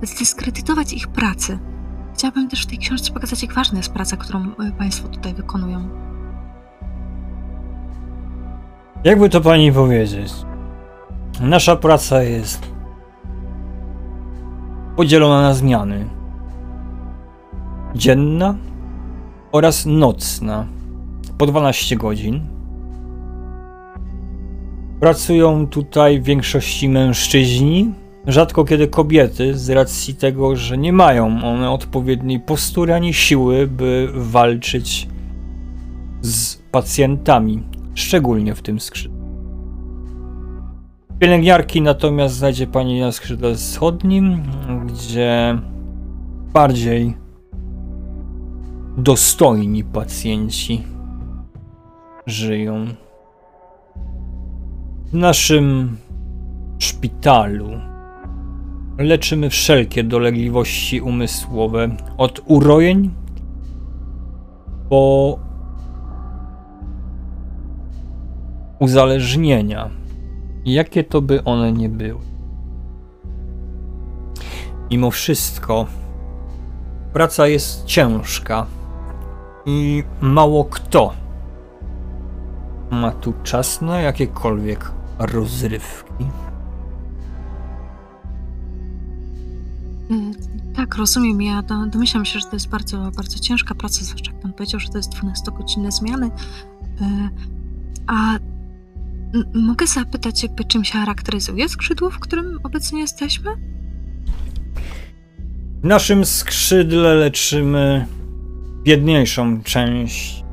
zdyskredytować ich pracę. Chciałabym też w tej książce pokazać, jak ważna jest praca, którą Państwo tutaj wykonują. Jakby to pani powiedzieć? Nasza praca jest podzielona na zmiany. Dzienna oraz nocna. Po 12 godzin. Pracują tutaj w większości mężczyźni, rzadko kiedy kobiety, z racji tego, że nie mają one odpowiedniej postury ani siły, by walczyć z pacjentami, szczególnie w tym skrzydle. Pielęgniarki natomiast znajdzie pani na skrzydle wschodnim, gdzie bardziej dostojni pacjenci żyją. W naszym szpitalu leczymy wszelkie dolegliwości umysłowe, od urojeń po uzależnienia, jakie to by one nie były. Mimo wszystko, praca jest ciężka i mało kto ma tu czas na jakiekolwiek rozrywki. Y, Tak, rozumiem. Ja do, domyślam się, że to jest bardzo, bardzo ciężka praca, zwłaszcza jak pan powiedział, że to jest 12-godzinne zmiany. Y, A mogę zapytać, jakby czym się charakteryzuje skrzydło, w którym obecnie jesteśmy? W naszym skrzydle leczymy biedniejszą część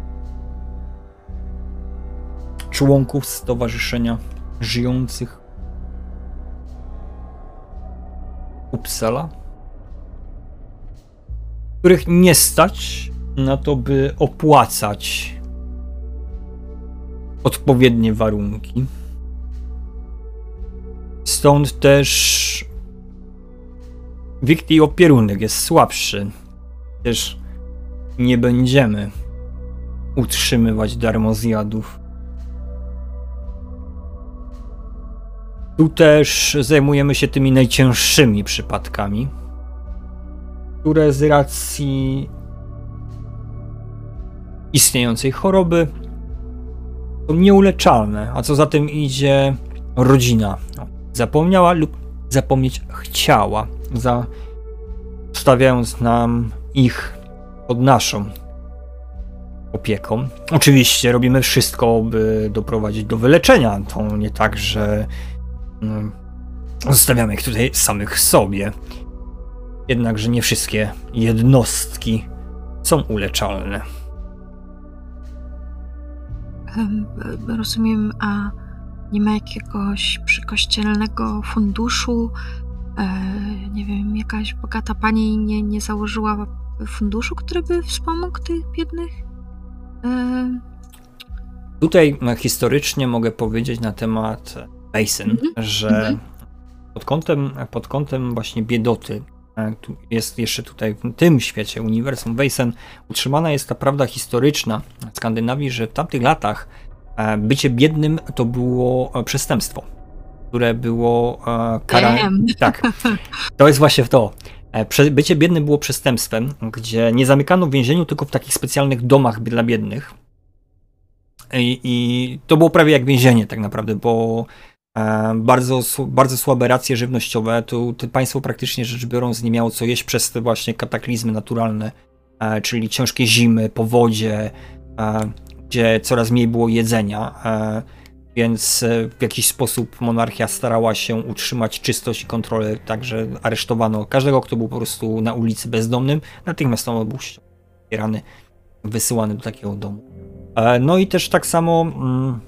członków stowarzyszenia żyjących Uppsala, których nie stać na to, by opłacać odpowiednie warunki. Stąd też Wikti opierunek jest słabszy. Też nie będziemy utrzymywać darmozjadów. Tu też zajmujemy się tymi najcięższymi przypadkami, które z racji istniejącej choroby są nieuleczalne, a co za tym idzie rodzina zapomniała lub zapomnieć chciała, zostawiając nam ich pod naszą opieką. Oczywiście robimy wszystko, by doprowadzić do wyleczenia. To nie tak, że mm, zostawiamy ich tutaj samych sobie. Jednakże nie wszystkie jednostki są uleczalne. Rozumiem, a nie ma jakiegoś przykościelnego funduszu? E, nie wiem, jakaś bogata pani nie, nie założyła funduszu, który by wspomógł tych biednych? E... Tutaj no, historycznie mogę powiedzieć na temat Basin, mm -hmm. że -hmm. pod, kątem, pod kątem właśnie biedoty e, jest jeszcze tutaj w tym świecie uniwersum Weisen utrzymana jest ta prawda historyczna w Skandynawii, że w tamtych latach e, bycie biednym to było e, przestępstwo, które było karane. Tak, to jest właśnie to. Bycie biednym było przestępstwem, gdzie nie zamykano w więzieniu, tylko w takich specjalnych domach dla biednych. I, I, to było prawie jak więzienie, tak naprawdę, bo E, bardzo, bardzo słabe racje żywnościowe. Tu, państwo praktycznie rzecz biorąc nie miało co jeść przez te właśnie kataklizmy naturalne, e, czyli ciężkie zimy, powodzie, e, gdzie coraz mniej było jedzenia. Więc w jakiś sposób monarchia starała się utrzymać czystość i kontrolę, także aresztowano każdego, kto był po prostu na ulicy bezdomnym, natychmiast on był ścierany, wysyłany do takiego domu. No i też tak samo mm,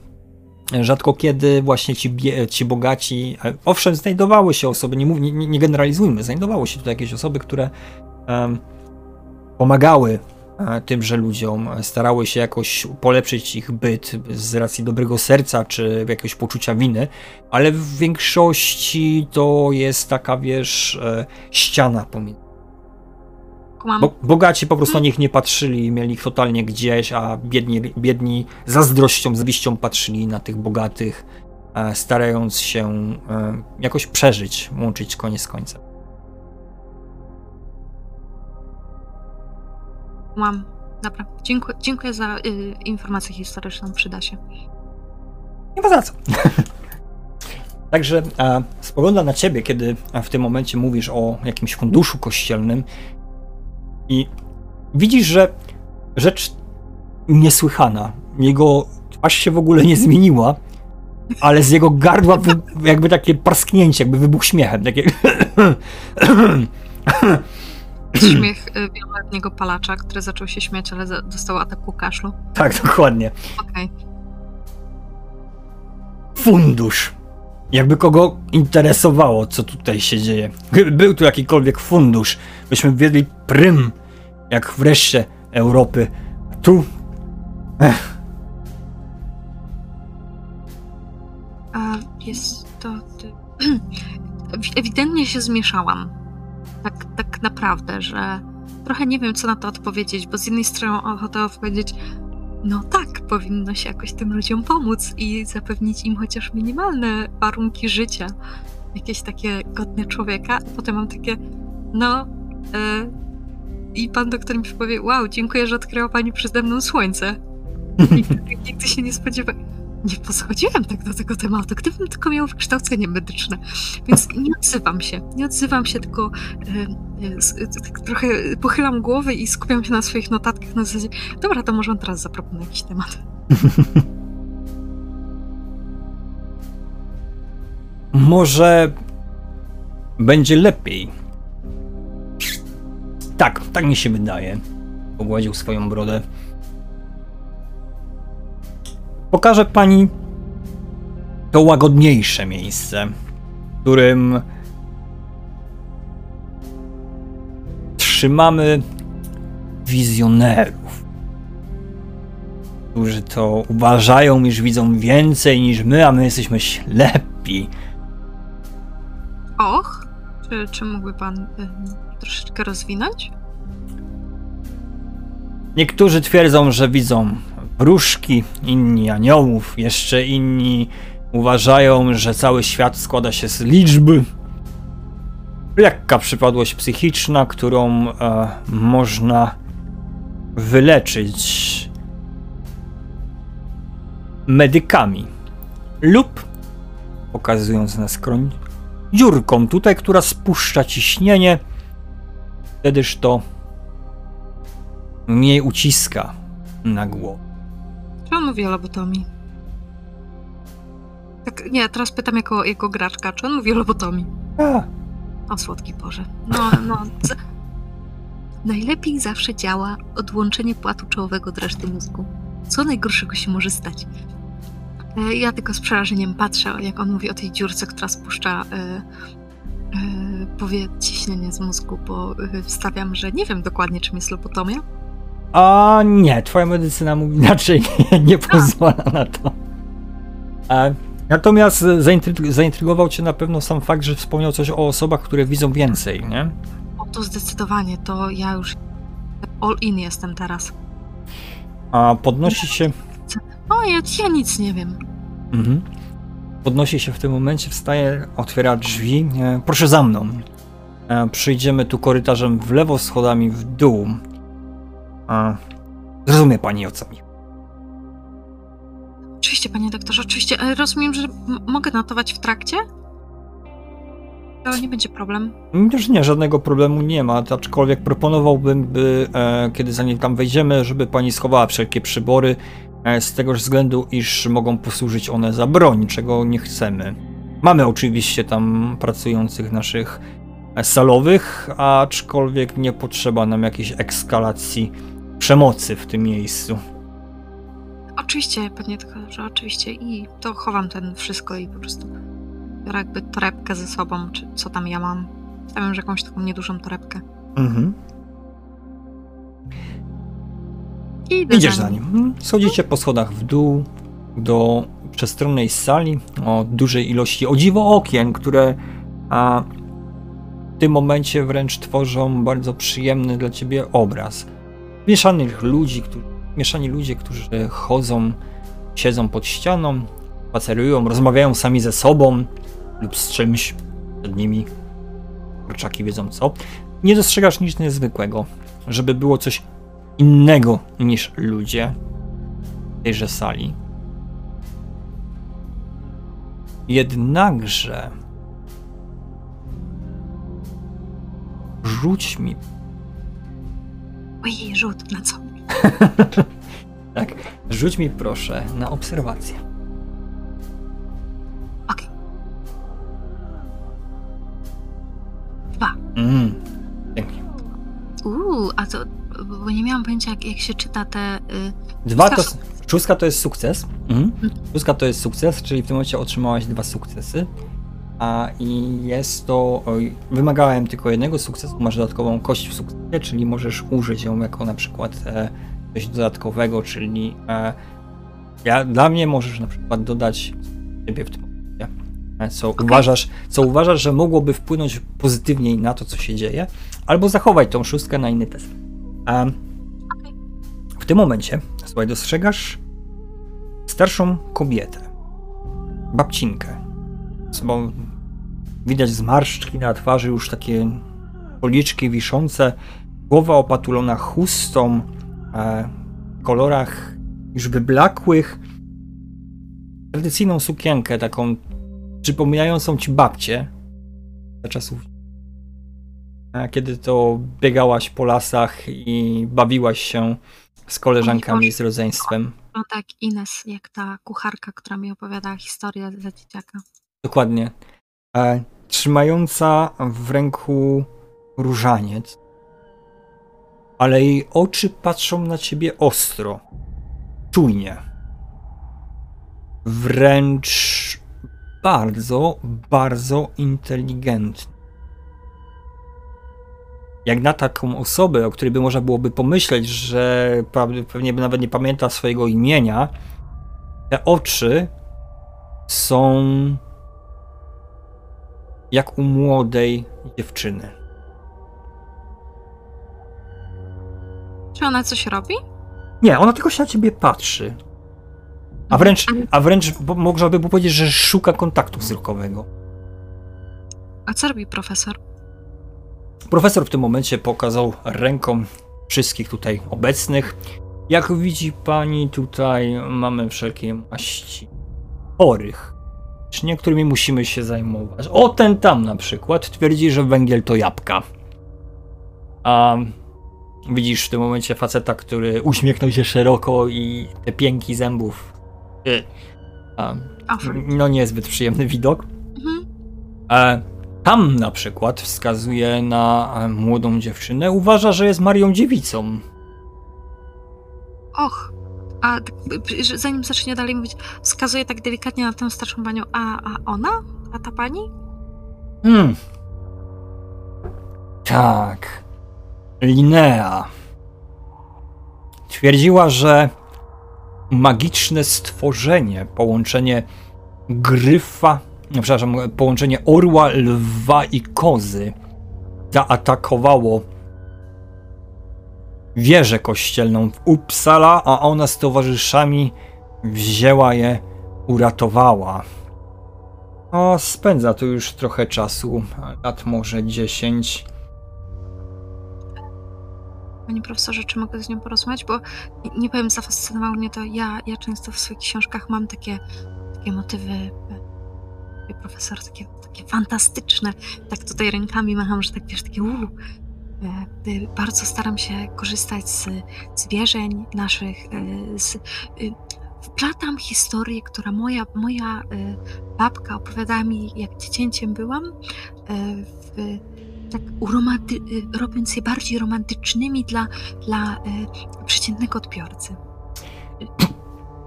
rzadko kiedy właśnie ci, ci bogaci, owszem, znajdowały się osoby, nie, mów, nie, nie generalizujmy, znajdowały się tutaj jakieś osoby, które um, pomagały tymże ludziom, starały się jakoś polepszyć ich byt z racji dobrego serca czy jakiegoś poczucia winy, ale w większości to jest taka, wiesz, e, ściana pomiędzy bo, bogaci po prostu na nich nie patrzyli, mieli ich totalnie gdzieś, a biedni, biedni zazdrością, zwiścią patrzyli na tych bogatych, e, starając się e, jakoś przeżyć, łączyć koniec z końcem. Mam. Dobra. Dziękuję, dziękuję za y, informację historyczną, przyda się. Nie ma za co. <laughs> Także e, spoglądam na ciebie, kiedy w tym momencie mówisz o jakimś funduszu kościelnym i widzisz, że rzecz niesłychana. Jego twarz się w ogóle nie zmieniła, ale z jego gardła jakby takie parsknięcie, jakby wybuch śmiechem. Takie... Śmiech y, wieloletniego palacza, który zaczął się śmiać, ale dostał ataku kaszlu. Tak, dokładnie. Okej. Okay. Fundusz. Jakby kogo interesowało, co tutaj się dzieje. Gdyby był tu jakikolwiek fundusz, byśmy wiedli prym, jak wreszcie Europy. Tu. Ech. A jest to. <clears throat> Ewidentnie się zmieszałam. Tak, tak naprawdę, że trochę nie wiem, co na to odpowiedzieć, bo z jednej strony ochotę odpowiedzieć, no tak, powinno się jakoś tym ludziom pomóc i zapewnić im chociaż minimalne warunki życia, jakieś takie godne człowieka. A potem mam takie, no. E, I pan doktor mi powie, wow, dziękuję, że odkryła pani przede mną słońce. <laughs> Nigdy, nigdy się nie spodziewałem nie podchodziłem tak do tego tematu, gdybym tylko miał wykształcenie medyczne. Więc nie odzywam się. Nie odzywam się, tylko e, e, tak trochę pochylam głowę i skupiam się na swoich notatkach na zasadzie, dobra, to może on teraz zaproponuje jakiś temat. <laughs> może będzie lepiej, tak, tak mi się wydaje. Pogładził swoją brodę. Pokażę pani to łagodniejsze miejsce, w którym trzymamy wizjonerów, którzy to uważają, iż widzą więcej niż my, a my jesteśmy ślepi. Och, czy, czy mógłby pan y, troszeczkę rozwinąć? Niektórzy twierdzą, że widzą wróżki, inni aniołów, jeszcze inni uważają, że cały świat składa się z liczby. Lekka przypadłość psychiczna, którą e, można wyleczyć medykami lub pokazując na skroń dziurką tutaj, która spuszcza ciśnienie. Wtedyż to mniej uciska na głowę. On mówi o lobotomii? Tak, nie, teraz pytam jako, jako graczka, czy on mówi o lobotomii? A, O słodki Boże. No, no. Najlepiej zawsze działa odłączenie płatu czołowego od reszty mózgu. Co najgorszego się może stać? E, Ja tylko z przerażeniem patrzę, jak on mówi o tej dziurce, która spuszcza e, e, powie ciśnienie z mózgu, bo e, wstawiam, że nie wiem dokładnie, czym jest lobotomia. A nie, twoja medycyna mówi <laughs> inaczej, nie, nie pozwala na to. E, natomiast zaintry- zaintrygował cię na pewno sam fakt, że wspomniał coś o osobach, które widzą więcej, nie? O, to zdecydowanie, to ja już all in jestem teraz. A podnosi się O, ja, ja nic nie wiem. Mhm. Podnosi się w tym momencie, wstaje, otwiera drzwi. E, proszę za mną. E, przyjdziemy tu korytarzem w lewo, schodami w dół. E, zrozumie pani o co mi. Oczywiście, panie doktorze, oczywiście. E, Rozumiem, że m- mogę notować w trakcie? To nie będzie problem. Już nie, żadnego problemu nie ma, aczkolwiek proponowałbym, by e, kiedy zanim tam wejdziemy, żeby pani schowała wszelkie przybory, e, z tego względu, iż mogą posłużyć one za broń, czego nie chcemy. Mamy oczywiście tam pracujących naszych e, salowych, aczkolwiek nie potrzeba nam jakiejś ekskalacji przemocy w tym miejscu. Oczywiście, panie doktorze, oczywiście. I to chowam ten wszystko i po prostu biorę jakby torebkę ze sobą, czy co tam ja mam. Stawiam, że jakąś taką niedużą torebkę. Mhm. I idę Idziesz za nim. Mhm. Schodzicie po schodach w dół do przestronnej sali o dużej ilości, o dziwo okien, które a, w tym momencie wręcz tworzą bardzo przyjemny dla ciebie obraz. Mieszanych ludzi, którzy, mieszani ludzie, którzy chodzą, siedzą pod ścianą, spacerują, rozmawiają sami ze sobą lub z czymś przed nimi. Kurczaki wiedzą co. Nie dostrzegasz nic niezwykłego, żeby było coś innego niż ludzie w tejże sali. Jednakże rzuć mi. Ojej, rzut, na co? <laughs> Tak, rzuć mi proszę na obserwację. Okej. Dwa. Mm, pięknie. Uuu, a to, bo nie miałam pojęcia, jak, jak się czyta te... Y, Dwa to. Szóstka to jest sukces. Mhm. Szóstka to jest sukces, czyli w tym momencie otrzymałaś dwa sukcesy. A i jest to. Wymagałem tylko jednego sukcesu, masz dodatkową kość w sukcesie, czyli możesz użyć ją jako na przykład e, coś dodatkowego, czyli e, ja, dla mnie możesz na przykład dodać ciebie w tym momencie. e, Co uważasz, co uważasz, że mogłoby wpłynąć pozytywniej na to, co się dzieje, albo zachować tą szóstkę na inny test. W tym momencie, słuchaj, dostrzegasz starszą kobietę, babcinkę. Sobą widać zmarszczki na twarzy, już takie policzki wiszące, głowa opatulona chustą, e, w kolorach już wyblakłych, tradycyjną sukienkę, taką przypominającą ci babcię za czasów, e, kiedy to biegałaś po lasach i bawiłaś się z koleżankami, z rodzeństwem. no tak, Ines, jak ta kucharka, która mi opowiadała historię za dzieciaka. Dokładnie. E, trzymająca w ręku różaniec. ale jej oczy patrzą na ciebie ostro, czujnie. Wręcz bardzo, bardzo inteligentnie. Jak na taką osobę, o której by można byłoby pomyśleć, że pewnie by nawet nie pamięta swojego imienia, te oczy są jak u młodej dziewczyny. Czy ona coś robi? Nie, ona tylko się na ciebie patrzy. A wręcz, a wręcz można by powiedzieć, że szuka kontaktu wzrokowego. A co robi profesor? Profesor w tym momencie pokazał ręką wszystkich tutaj obecnych. Jak widzi pani, tutaj mamy wszelkie maści chorych, z niektórymi musimy się zajmować. O, ten tam na przykład twierdzi, że węgiel to jabłka. A widzisz w tym momencie faceta, który uśmiechnął się szeroko i te pięki zębów. A, no niezbyt przyjemny widok. Mhm. A, tam na przykład wskazuje na młodą dziewczynę. Uważa, że jest Marią Dziewicą. Och, a zanim zacznie dalej mówić, wskazuje tak delikatnie na tę starszą panią, a, a ona? A ta pani? Hmm. Tak. Linea. Twierdziła, że magiczne stworzenie, połączenie gryfa, przepraszam, połączenie orła, lwa i kozy zaatakowało wieżę kościelną w Uppsala, a ona z towarzyszami wzięła je, uratowała. O, spędza tu już trochę czasu, lat może 10. Panie profesorze, czy mogę z nią porozmawiać? Bo nie powiem, zafascynowało mnie to. Ja, ja często w swoich książkach mam takie, takie motywy, e, profesor, takie, takie fantastyczne. Tak tutaj rękami macham, że tak wiesz, takie uu, E, bardzo staram się korzystać z zwierzeń naszych, e, z, e, wplatam historię, która moja, moja babka opowiadała mi, jak dziecięciem byłam, w, tak uromanty, robiąc je bardziej romantycznymi dla, dla przeciętnego odbiorcy.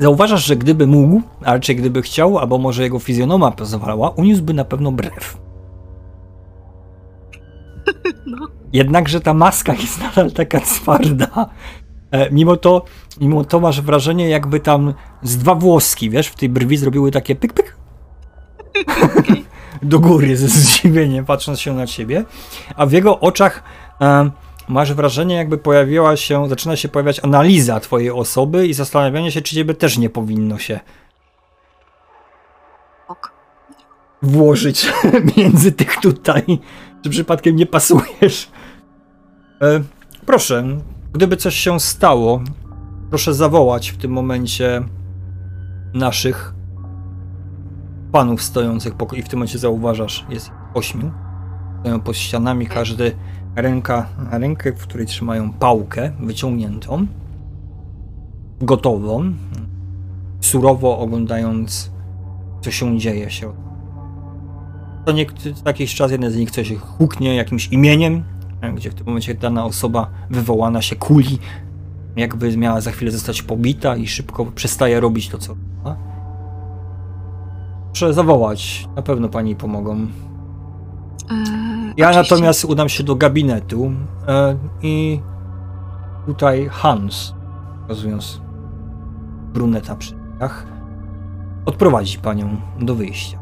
Zauważasz, że gdyby mógł, a raczej gdyby chciał, albo może jego fizjonoma pozwalała, uniósłby na pewno brew. <laughs> No. Jednakże ta maska jest nadal taka twarda. E, mimo to, mimo to masz wrażenie, jakby tam z dwa włoski, wiesz, w tej brwi zrobiły takie pyk, pyk. <laughs> Do góry ze zdziwieniem, patrząc się na ciebie. A w jego oczach e, masz wrażenie, jakby pojawiła się, zaczyna się pojawiać analiza twojej osoby i zastanawianie się, czy ciebie też nie powinno się włożyć <laughs> między tych tutaj czy przypadkiem nie pasujesz? E, proszę, gdyby coś się stało, proszę zawołać w tym momencie naszych panów stojących po, i w tym momencie zauważasz, jest ośmiu. Stoją pod ścianami, każdy ręka na rękę, w której trzymają pałkę wyciągniętą, gotową, surowo oglądając, co się dzieje się to jakiś czas jeden z nich coś huknie jakimś imieniem, gdzie w tym momencie dana osoba wywołana się kuli, jakby miała za chwilę zostać pobita i szybko przestaje robić to, co robi. Muszę zawołać, na pewno pani pomogą. Eee, ja oczywiście. natomiast udam się do gabinetu e, i tutaj Hans, pokazując bruneta przy drzwiach, odprowadzi panią do wyjścia.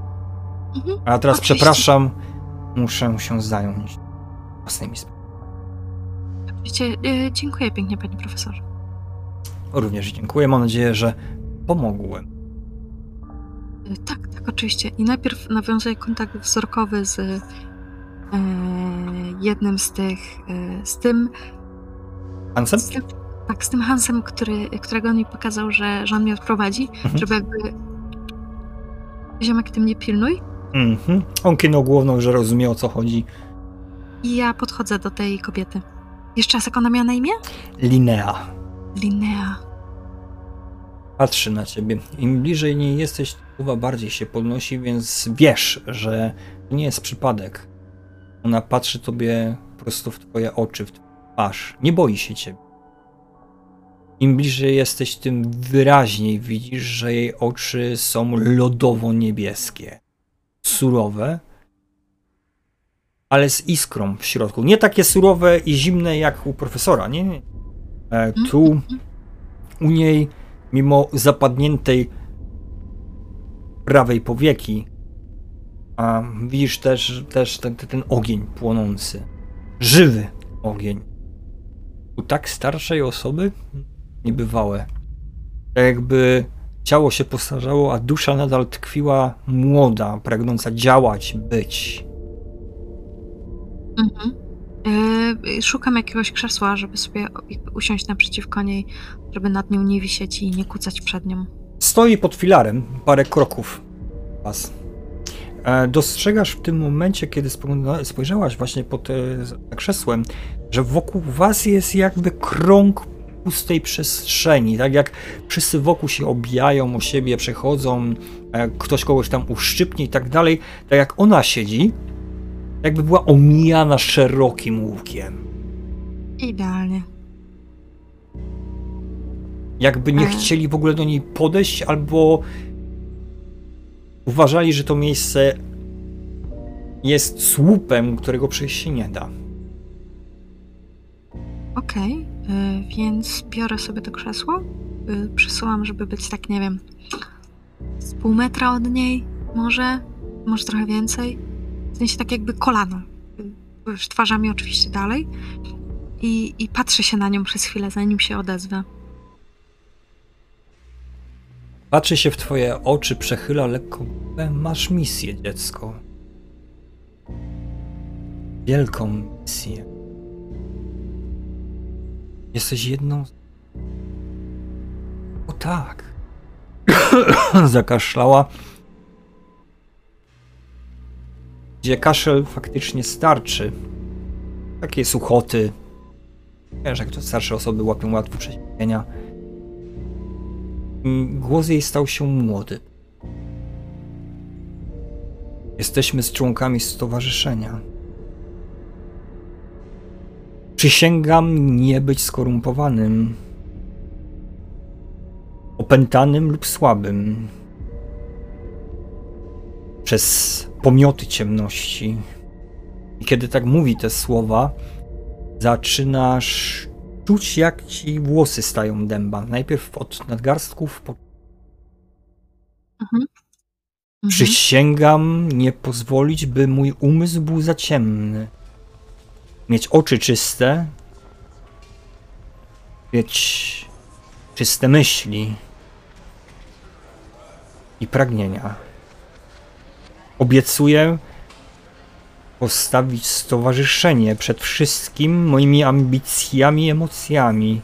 Mhm. A teraz Oczywiście. przepraszam, muszę się zająć własnymi sprawami. Oczywiście, yy, dziękuję pięknie, panie profesorze. Również dziękuję. Mam nadzieję, że pomogłem. Yy, tak, tak, oczywiście. I najpierw nawiązuję kontakt wzrokowy z yy, jednym z tych, z tym. Hansem? Z tym, tak, z tym Hansem, który, którego on mi pokazał, że, że on mnie odprowadzi, mhm. żeby jakby. Ziomek, tym nie pilnuj. Mhm. On kinął głowną, że rozumie o co chodzi. I ja podchodzę do tej kobiety. Jeszcze raz, jak ona miała na imię? Linea. Linea. Patrzy na ciebie. Im bliżej niej jesteś, uwa bardziej się podnosi, więc wiesz, że to nie jest przypadek. Ona patrzy tobie prosto w twoje oczy, w twarz. Nie boi się ciebie. Im bliżej jesteś, tym wyraźniej widzisz, że jej oczy są lodowo-niebieskie. Surowe, ale z iskrą w środku. Nie takie surowe i zimne jak u profesora, nie? nie. E, tu u niej, mimo zapadniętej prawej powieki, a widzisz też, też ten, ten ogień płonący. Żywy ogień. U tak starszej osoby niebywałe. Tak jakby ciało się postarzało, a dusza nadal tkwiła młoda, pragnąca działać, być. Mhm. Yy, szukam jakiegoś krzesła, żeby sobie usiąść naprzeciwko niej, żeby nad nią nie wisieć i nie kucać przed nią. Stoi pod filarem, parę kroków was. E, dostrzegasz w tym momencie, kiedy spojrzałaś właśnie pod e, krzesłem, że wokół was jest jakby krąg pustej przestrzeni, tak jak wszyscy wokół się obijają o siebie, przechodzą, ktoś kogoś tam uszczypnie i tak dalej, tak jak ona siedzi, jakby była omijana szerokim łukiem. Idealnie. Jakby nie chcieli w ogóle do niej podejść, albo uważali, że to miejsce jest słupem, którego przejść się nie da. Okej, okay, więc biorę sobie to krzesło, y, przesuwam, żeby być tak, nie wiem, z pół metra od niej, może, może trochę więcej. W sensie tak jakby kolano. Już twarzami oczywiście dalej. I, I patrzę się na nią przez chwilę, zanim się odezwę. Patrzy się w twoje oczy, przechyla lekko Masz misję, dziecko. Wielką misję. Jesteś jedną. O tak. <coughs> Zakaszlała. Gdzie kaszel faktycznie starczy. Takie suchoty. Wiesz, jak to starsze osoby łapią łatwo przeziębienia. Głos jej stał się młody. Jesteśmy z członkami stowarzyszenia. Przysięgam nie być skorumpowanym, opętanym lub słabym przez pomioty ciemności. I kiedy tak mówi te słowa, zaczynasz czuć, jak ci włosy stają dęba. Najpierw od nadgarstków, po... Mhm. Mhm. Przysięgam nie pozwolić, by mój umysł był za ciemny. Mieć oczy czyste, mieć czyste myśli i pragnienia. Obiecuję postawić stowarzyszenie przed wszystkim moimi ambicjami i emocjami.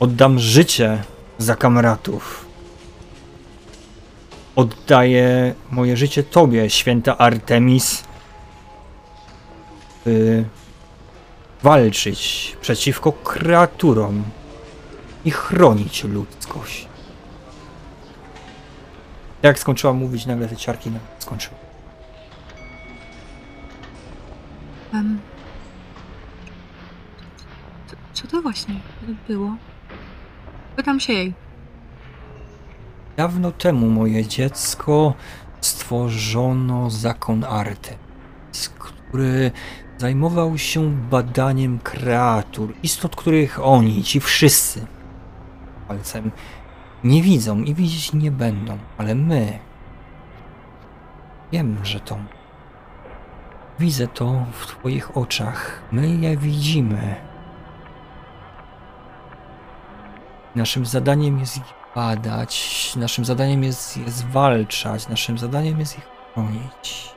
Oddam życie za kamratów. Oddaję moje życie Tobie, święta Artemis, by walczyć przeciwko kreaturom i chronić ludzkość. Jak skończyła mówić, nagle te ciarki skończyły. Um, co to właśnie było? Pytam się jej. Dawno temu, moje dziecko, stworzono zakon Artemis, który zajmował się badaniem kreatur, istot, których oni, ci wszyscy, palcem nie widzą i widzieć nie będą, ale my wiem, że to widzę to w Twoich oczach. My je widzimy. Naszym zadaniem jest ich badać, naszym zadaniem jest je zwalczać, naszym zadaniem jest ich chronić.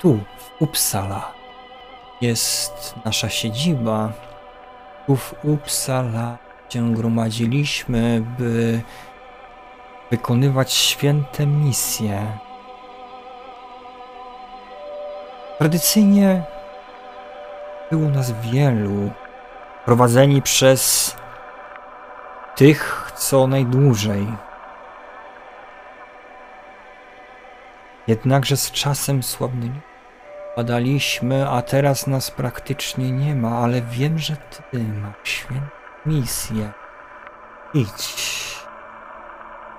Tu, w Uppsala, jest nasza siedziba. Tu w Uppsala się gromadziliśmy, by wykonywać święte misje. Tradycyjnie było nas wielu, prowadzeni przez tych, co najdłużej. Jednakże z czasem słabnymi. Badaliśmy, a teraz nas praktycznie nie ma, ale wiem, że ty masz świętą misję. Idź.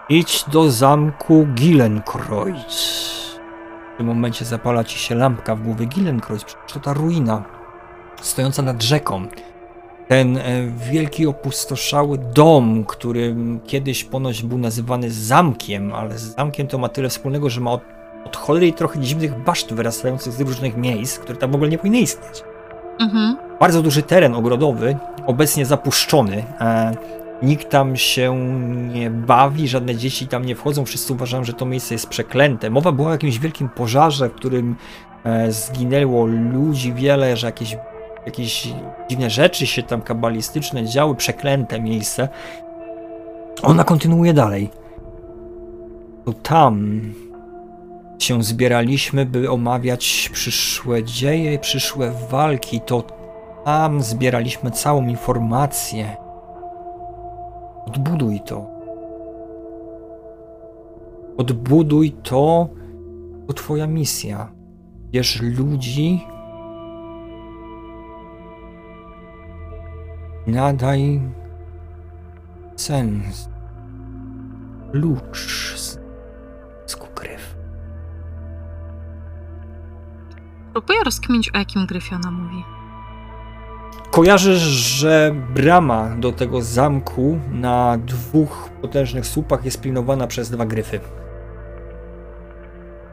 Idź do zamku Gillenkreuz. W tym momencie zapala ci się lampka w głowie Gillenkreuz. Przecież to ta ruina stojąca nad rzeką. Ten e, wielki opustoszały dom, który kiedyś ponoć był nazywany zamkiem, ale z zamkiem to ma tyle wspólnego, że ma od, od cholery trochę dziwnych baszt wyrastających z różnych miejsc, które tam w ogóle nie powinny istnieć. Mhm. Bardzo duży teren ogrodowy, obecnie zapuszczony. E, nikt tam się nie bawi, żadne dzieci tam nie wchodzą, wszyscy uważają, że to miejsce jest przeklęte. Mowa była o jakimś wielkim pożarze, w którym e, zginęło ludzi wiele, że jakieś, jakieś dziwne rzeczy się tam kabalistyczne działy, przeklęte miejsce. Ona kontynuuje dalej. To tam się zbieraliśmy, by omawiać przyszłe dzieje, przyszłe walki. To tam zbieraliśmy całą informację. Odbuduj to. Odbuduj to. To twoja misja. Bierz ludzi. Nadaj sens. Klucz z skukryw. Próbuję rozkminić, o jakim gryfie ona mówi. Kojarzysz, że brama do tego zamku na dwóch potężnych słupach jest pilnowana przez dwa gryfy.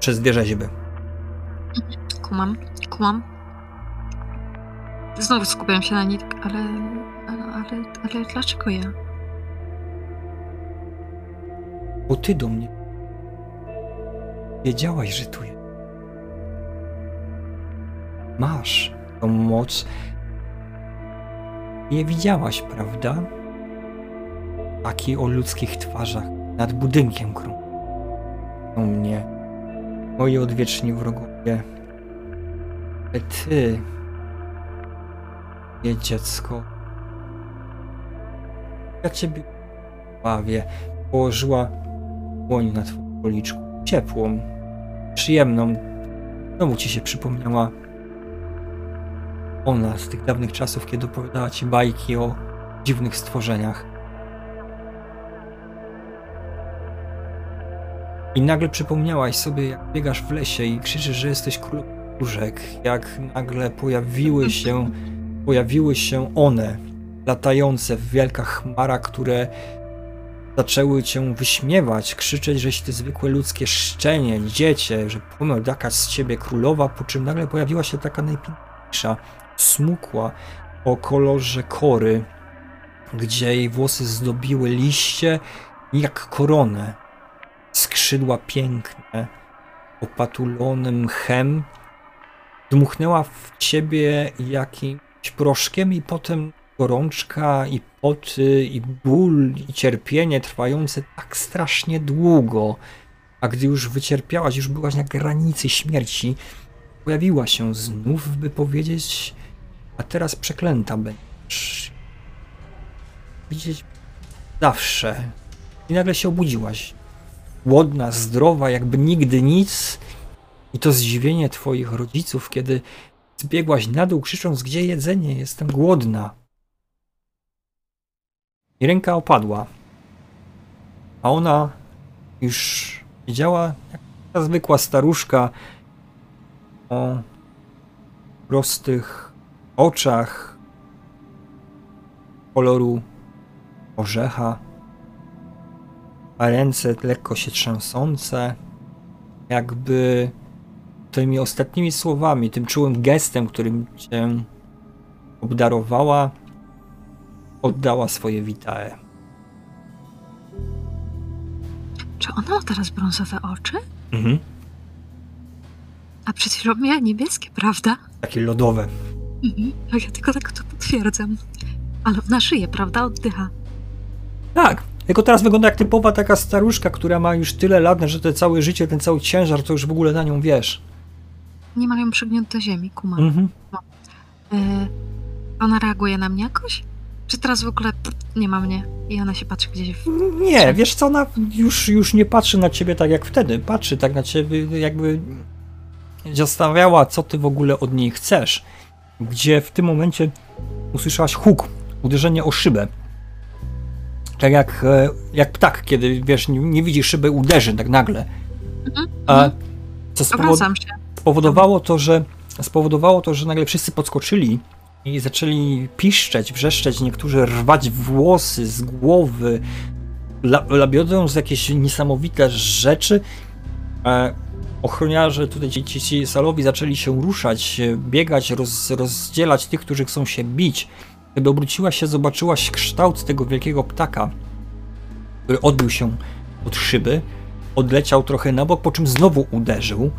Przez dwie rzeźby. Kumam, kumam. Znowu skupiam się na ale, ale, ale, ale dlaczego ja? Bo ty do mnie wiedziałaś, że tu jest. Masz tą moc. Nie widziałaś, prawda? Taki o ludzkich twarzach nad budynkiem. O mnie. Moi odwieczni wrogowie. Ty, nie dziecko. Ja ciebie bawię. Położyła dłoń na twoim policzku. Ciepłą, przyjemną. Znowu ci się przypomniała ona z tych dawnych czasów, kiedy opowiadała ci bajki o dziwnych stworzeniach. I nagle przypomniałaś sobie, jak biegasz w lesie i krzyczysz, że jesteś królem różek, jak nagle pojawiły się, pojawiły się one, latające w wielkach chmarach, które zaczęły cię wyśmiewać, krzyczeć, żeś ty zwykłe ludzkie szczenie, dziecię, że pomył taka z ciebie królowa, po czym nagle pojawiła się taka najpiękniejsza, smukła o kolorze kory, gdzie jej włosy zdobiły liście jak koronę. Skrzydła piękne, opatulone mchem, dmuchnęła w ciebie jakimś proszkiem i potem gorączka i poty i ból i cierpienie trwające tak strasznie długo, a gdy już wycierpiałaś, już byłaś na granicy śmierci, pojawiła się znów, by powiedzieć a teraz przeklęta będziesz. Widzieć zawsze. I nagle się obudziłaś. Głodna, zdrowa, jakby nigdy nic. I to zdziwienie twoich rodziców, kiedy zbiegłaś na dół, krzycząc, gdzie jedzenie, jestem głodna. I ręka opadła. A ona już wiedziała, jak ta zwykła staruszka o prostych oczach koloru orzecha, a ręce lekko się trzęsące, jakby tymi ostatnimi słowami, tym czułym gestem, którym cię obdarowała, oddała swoje witae. Czy ona ma teraz brązowe oczy? Mhm. A przed chwilą miała niebieskie, prawda? Takie lodowe. Mhm. A ja tylko tak to potwierdzam. Ale ona żyje, prawda? Oddycha. Tak, tylko teraz wygląda jak typowa taka staruszka, która ma już tyle lat, że to całe życie, ten cały ciężar, to już w ogóle na nią wiesz. Nie mają przygnięte ziemi, kuma. Mhm. Y, ona reaguje na mnie jakoś? Czy teraz w ogóle nie ma mnie i ona się patrzy gdzieś w... Nie, wiesz co, ona już, już nie patrzy na ciebie tak jak wtedy. Patrzy tak na ciebie, jakby zastanawiała, co ty w ogóle od niej chcesz. Gdzie w tym momencie usłyszałaś huk, uderzenie o szybę. Tak jak, e, jak ptak, kiedy wiesz, nie, nie widzi szyby, uderzy tak nagle. Mhm, A, mhm. co spowodowało to, że spowodowało to, że nagle wszyscy podskoczyli i zaczęli piszczeć, wrzeszczeć, niektórzy rwać włosy z głowy, la- labiodując jakieś niesamowite rzeczy. E, ochroniarze, tutaj ci, ci, ci salowi zaczęli się ruszać, e, biegać, roz, rozdzielać tych, którzy chcą się bić. Kiedy obróciłaś się, zobaczyłaś kształt tego wielkiego ptaka, który odbił się od szyby, odleciał trochę na bok, po czym znowu uderzył.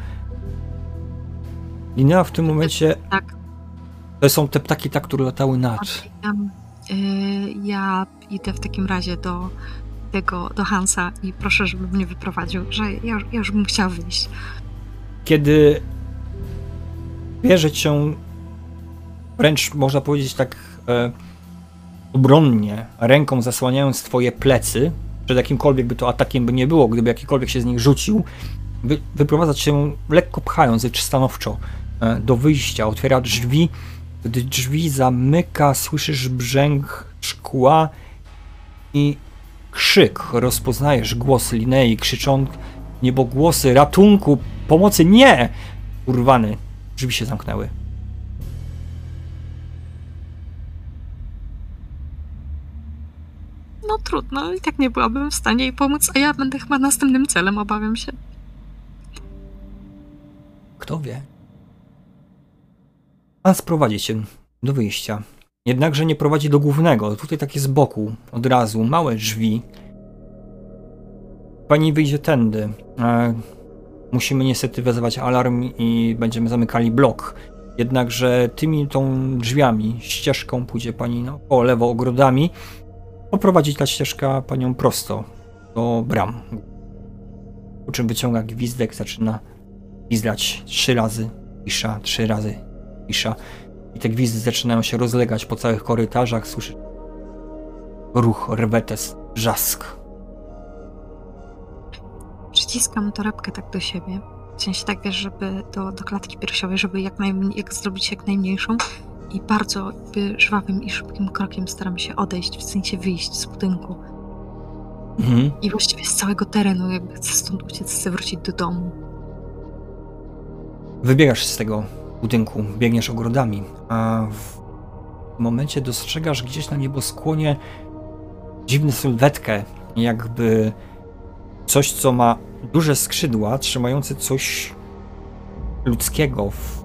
Linnea w tym momencie, Tak. to są te ptaki, tak, które latały nad. Y, Ja idę w takim razie do tego, do Hansa i proszę, żeby mnie wyprowadził, że ja, już- ja już bym chciała wyjść. Kiedy bierze cię wręcz można powiedzieć tak e, obronnie, ręką zasłaniając twoje plecy, przed jakimkolwiek by to atakiem by nie było, gdyby jakikolwiek się z nich rzucił, wy, wyprowadza cię lekko pchając, lecz stanowczo e, do wyjścia, otwiera drzwi, gdy drzwi zamyka, słyszysz brzęk szkła i krzyk, rozpoznajesz głos Linei krzycząc niebogłosy, ratunku, pomocy, nie! Urwany, drzwi się zamknęły. No trudno, i tak nie byłabym w stanie jej pomóc, a ja będę chyba następnym celem, obawiam się. Kto wie? Pan sprowadzi cię do wyjścia. Jednakże nie prowadzi do głównego. Tutaj takie z boku, od razu, małe drzwi. Pani wyjdzie tędy. E, musimy niestety wezwać alarm i będziemy zamykali blok. Jednakże tymi tą drzwiami, ścieżką pójdzie pani naokoło, lewo ogrodami. Poprowadzi ta ścieżka panią prosto do bram. Po czym wyciąga gwizdek, zaczyna gwizdać trzy razy, cisza, trzy razy, cisza. I te gwizdy zaczynają się rozlegać po całych korytarzach. Słyszysz ruch, rwetes, wrzask. Przyciskam torebkę tak do siebie. W sensie tak, wiesz, żeby do, do klatki piersiowej, żeby jak, najmniej, jak zrobić jak najmniejszą. I bardzo jakby żwawym i szybkim krokiem staram się odejść, w sensie wyjść z budynku. Mhm. I właściwie z całego terenu, jakby chcę stąd uciec, chcę wrócić do domu. Wybiegasz z tego budynku, biegniesz ogrodami, a w momencie dostrzegasz gdzieś na nieboskłonie dziwną sylwetkę, jakby coś, co ma duże skrzydła, trzymające coś ludzkiego w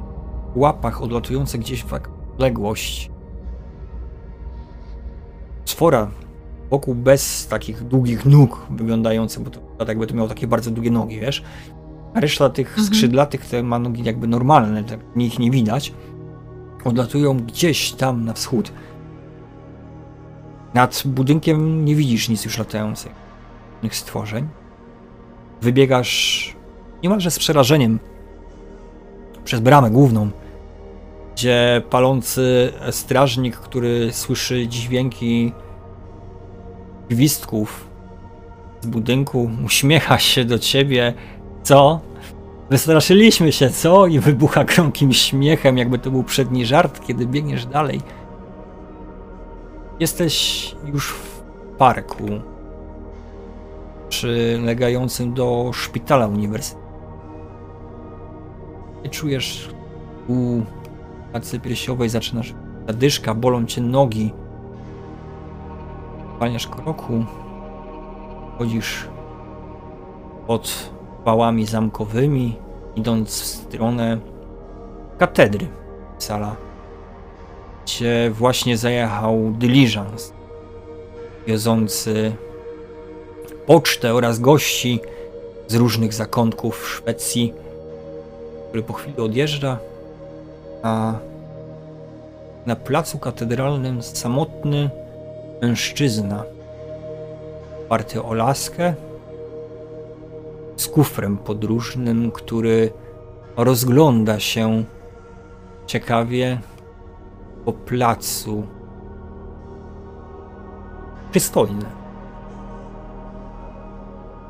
łapach, odlatujące gdzieś w odległość. Stwora wokół bez takich długich nóg wyglądające, bo to jakby to miało takie bardzo długie nogi, wiesz? A reszta tych Mhm. skrzydlatych te ma nogi jakby normalne, tak ich nie widać. Odlatują gdzieś tam na wschód. Nad budynkiem nie widzisz nic już latających stworzeń. Wybiegasz niemalże z przerażeniem przez bramę główną, gdzie palący strażnik, który słyszy dźwięki gwizdków z budynku, uśmiecha się do ciebie. Co? Wystraszyliśmy się, co? I wybucha gromkim śmiechem, jakby to był przedni żart, kiedy biegniesz dalej. Jesteś już w parku przylegającym do szpitala uniwersyteckiego. Czujesz u klatce piersiowej zaczynasz zadyszka, bolą cię nogi. Paniasz kroku. Chodzisz pod wałami zamkowymi, idąc w stronę katedry. Sala, gdzie właśnie zajechał dyliżans wiozący pocztę oraz gości z różnych zakątków Szwecji, który po chwili odjeżdża, a na placu katedralnym samotny mężczyzna, oparty o laskę, z kufrem podróżnym, który rozgląda się ciekawie po placu. Przystojny.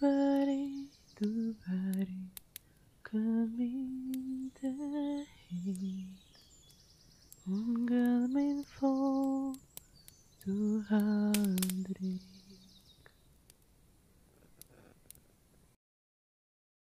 nobody, nobody coming to hate. One girl made four, two hundred.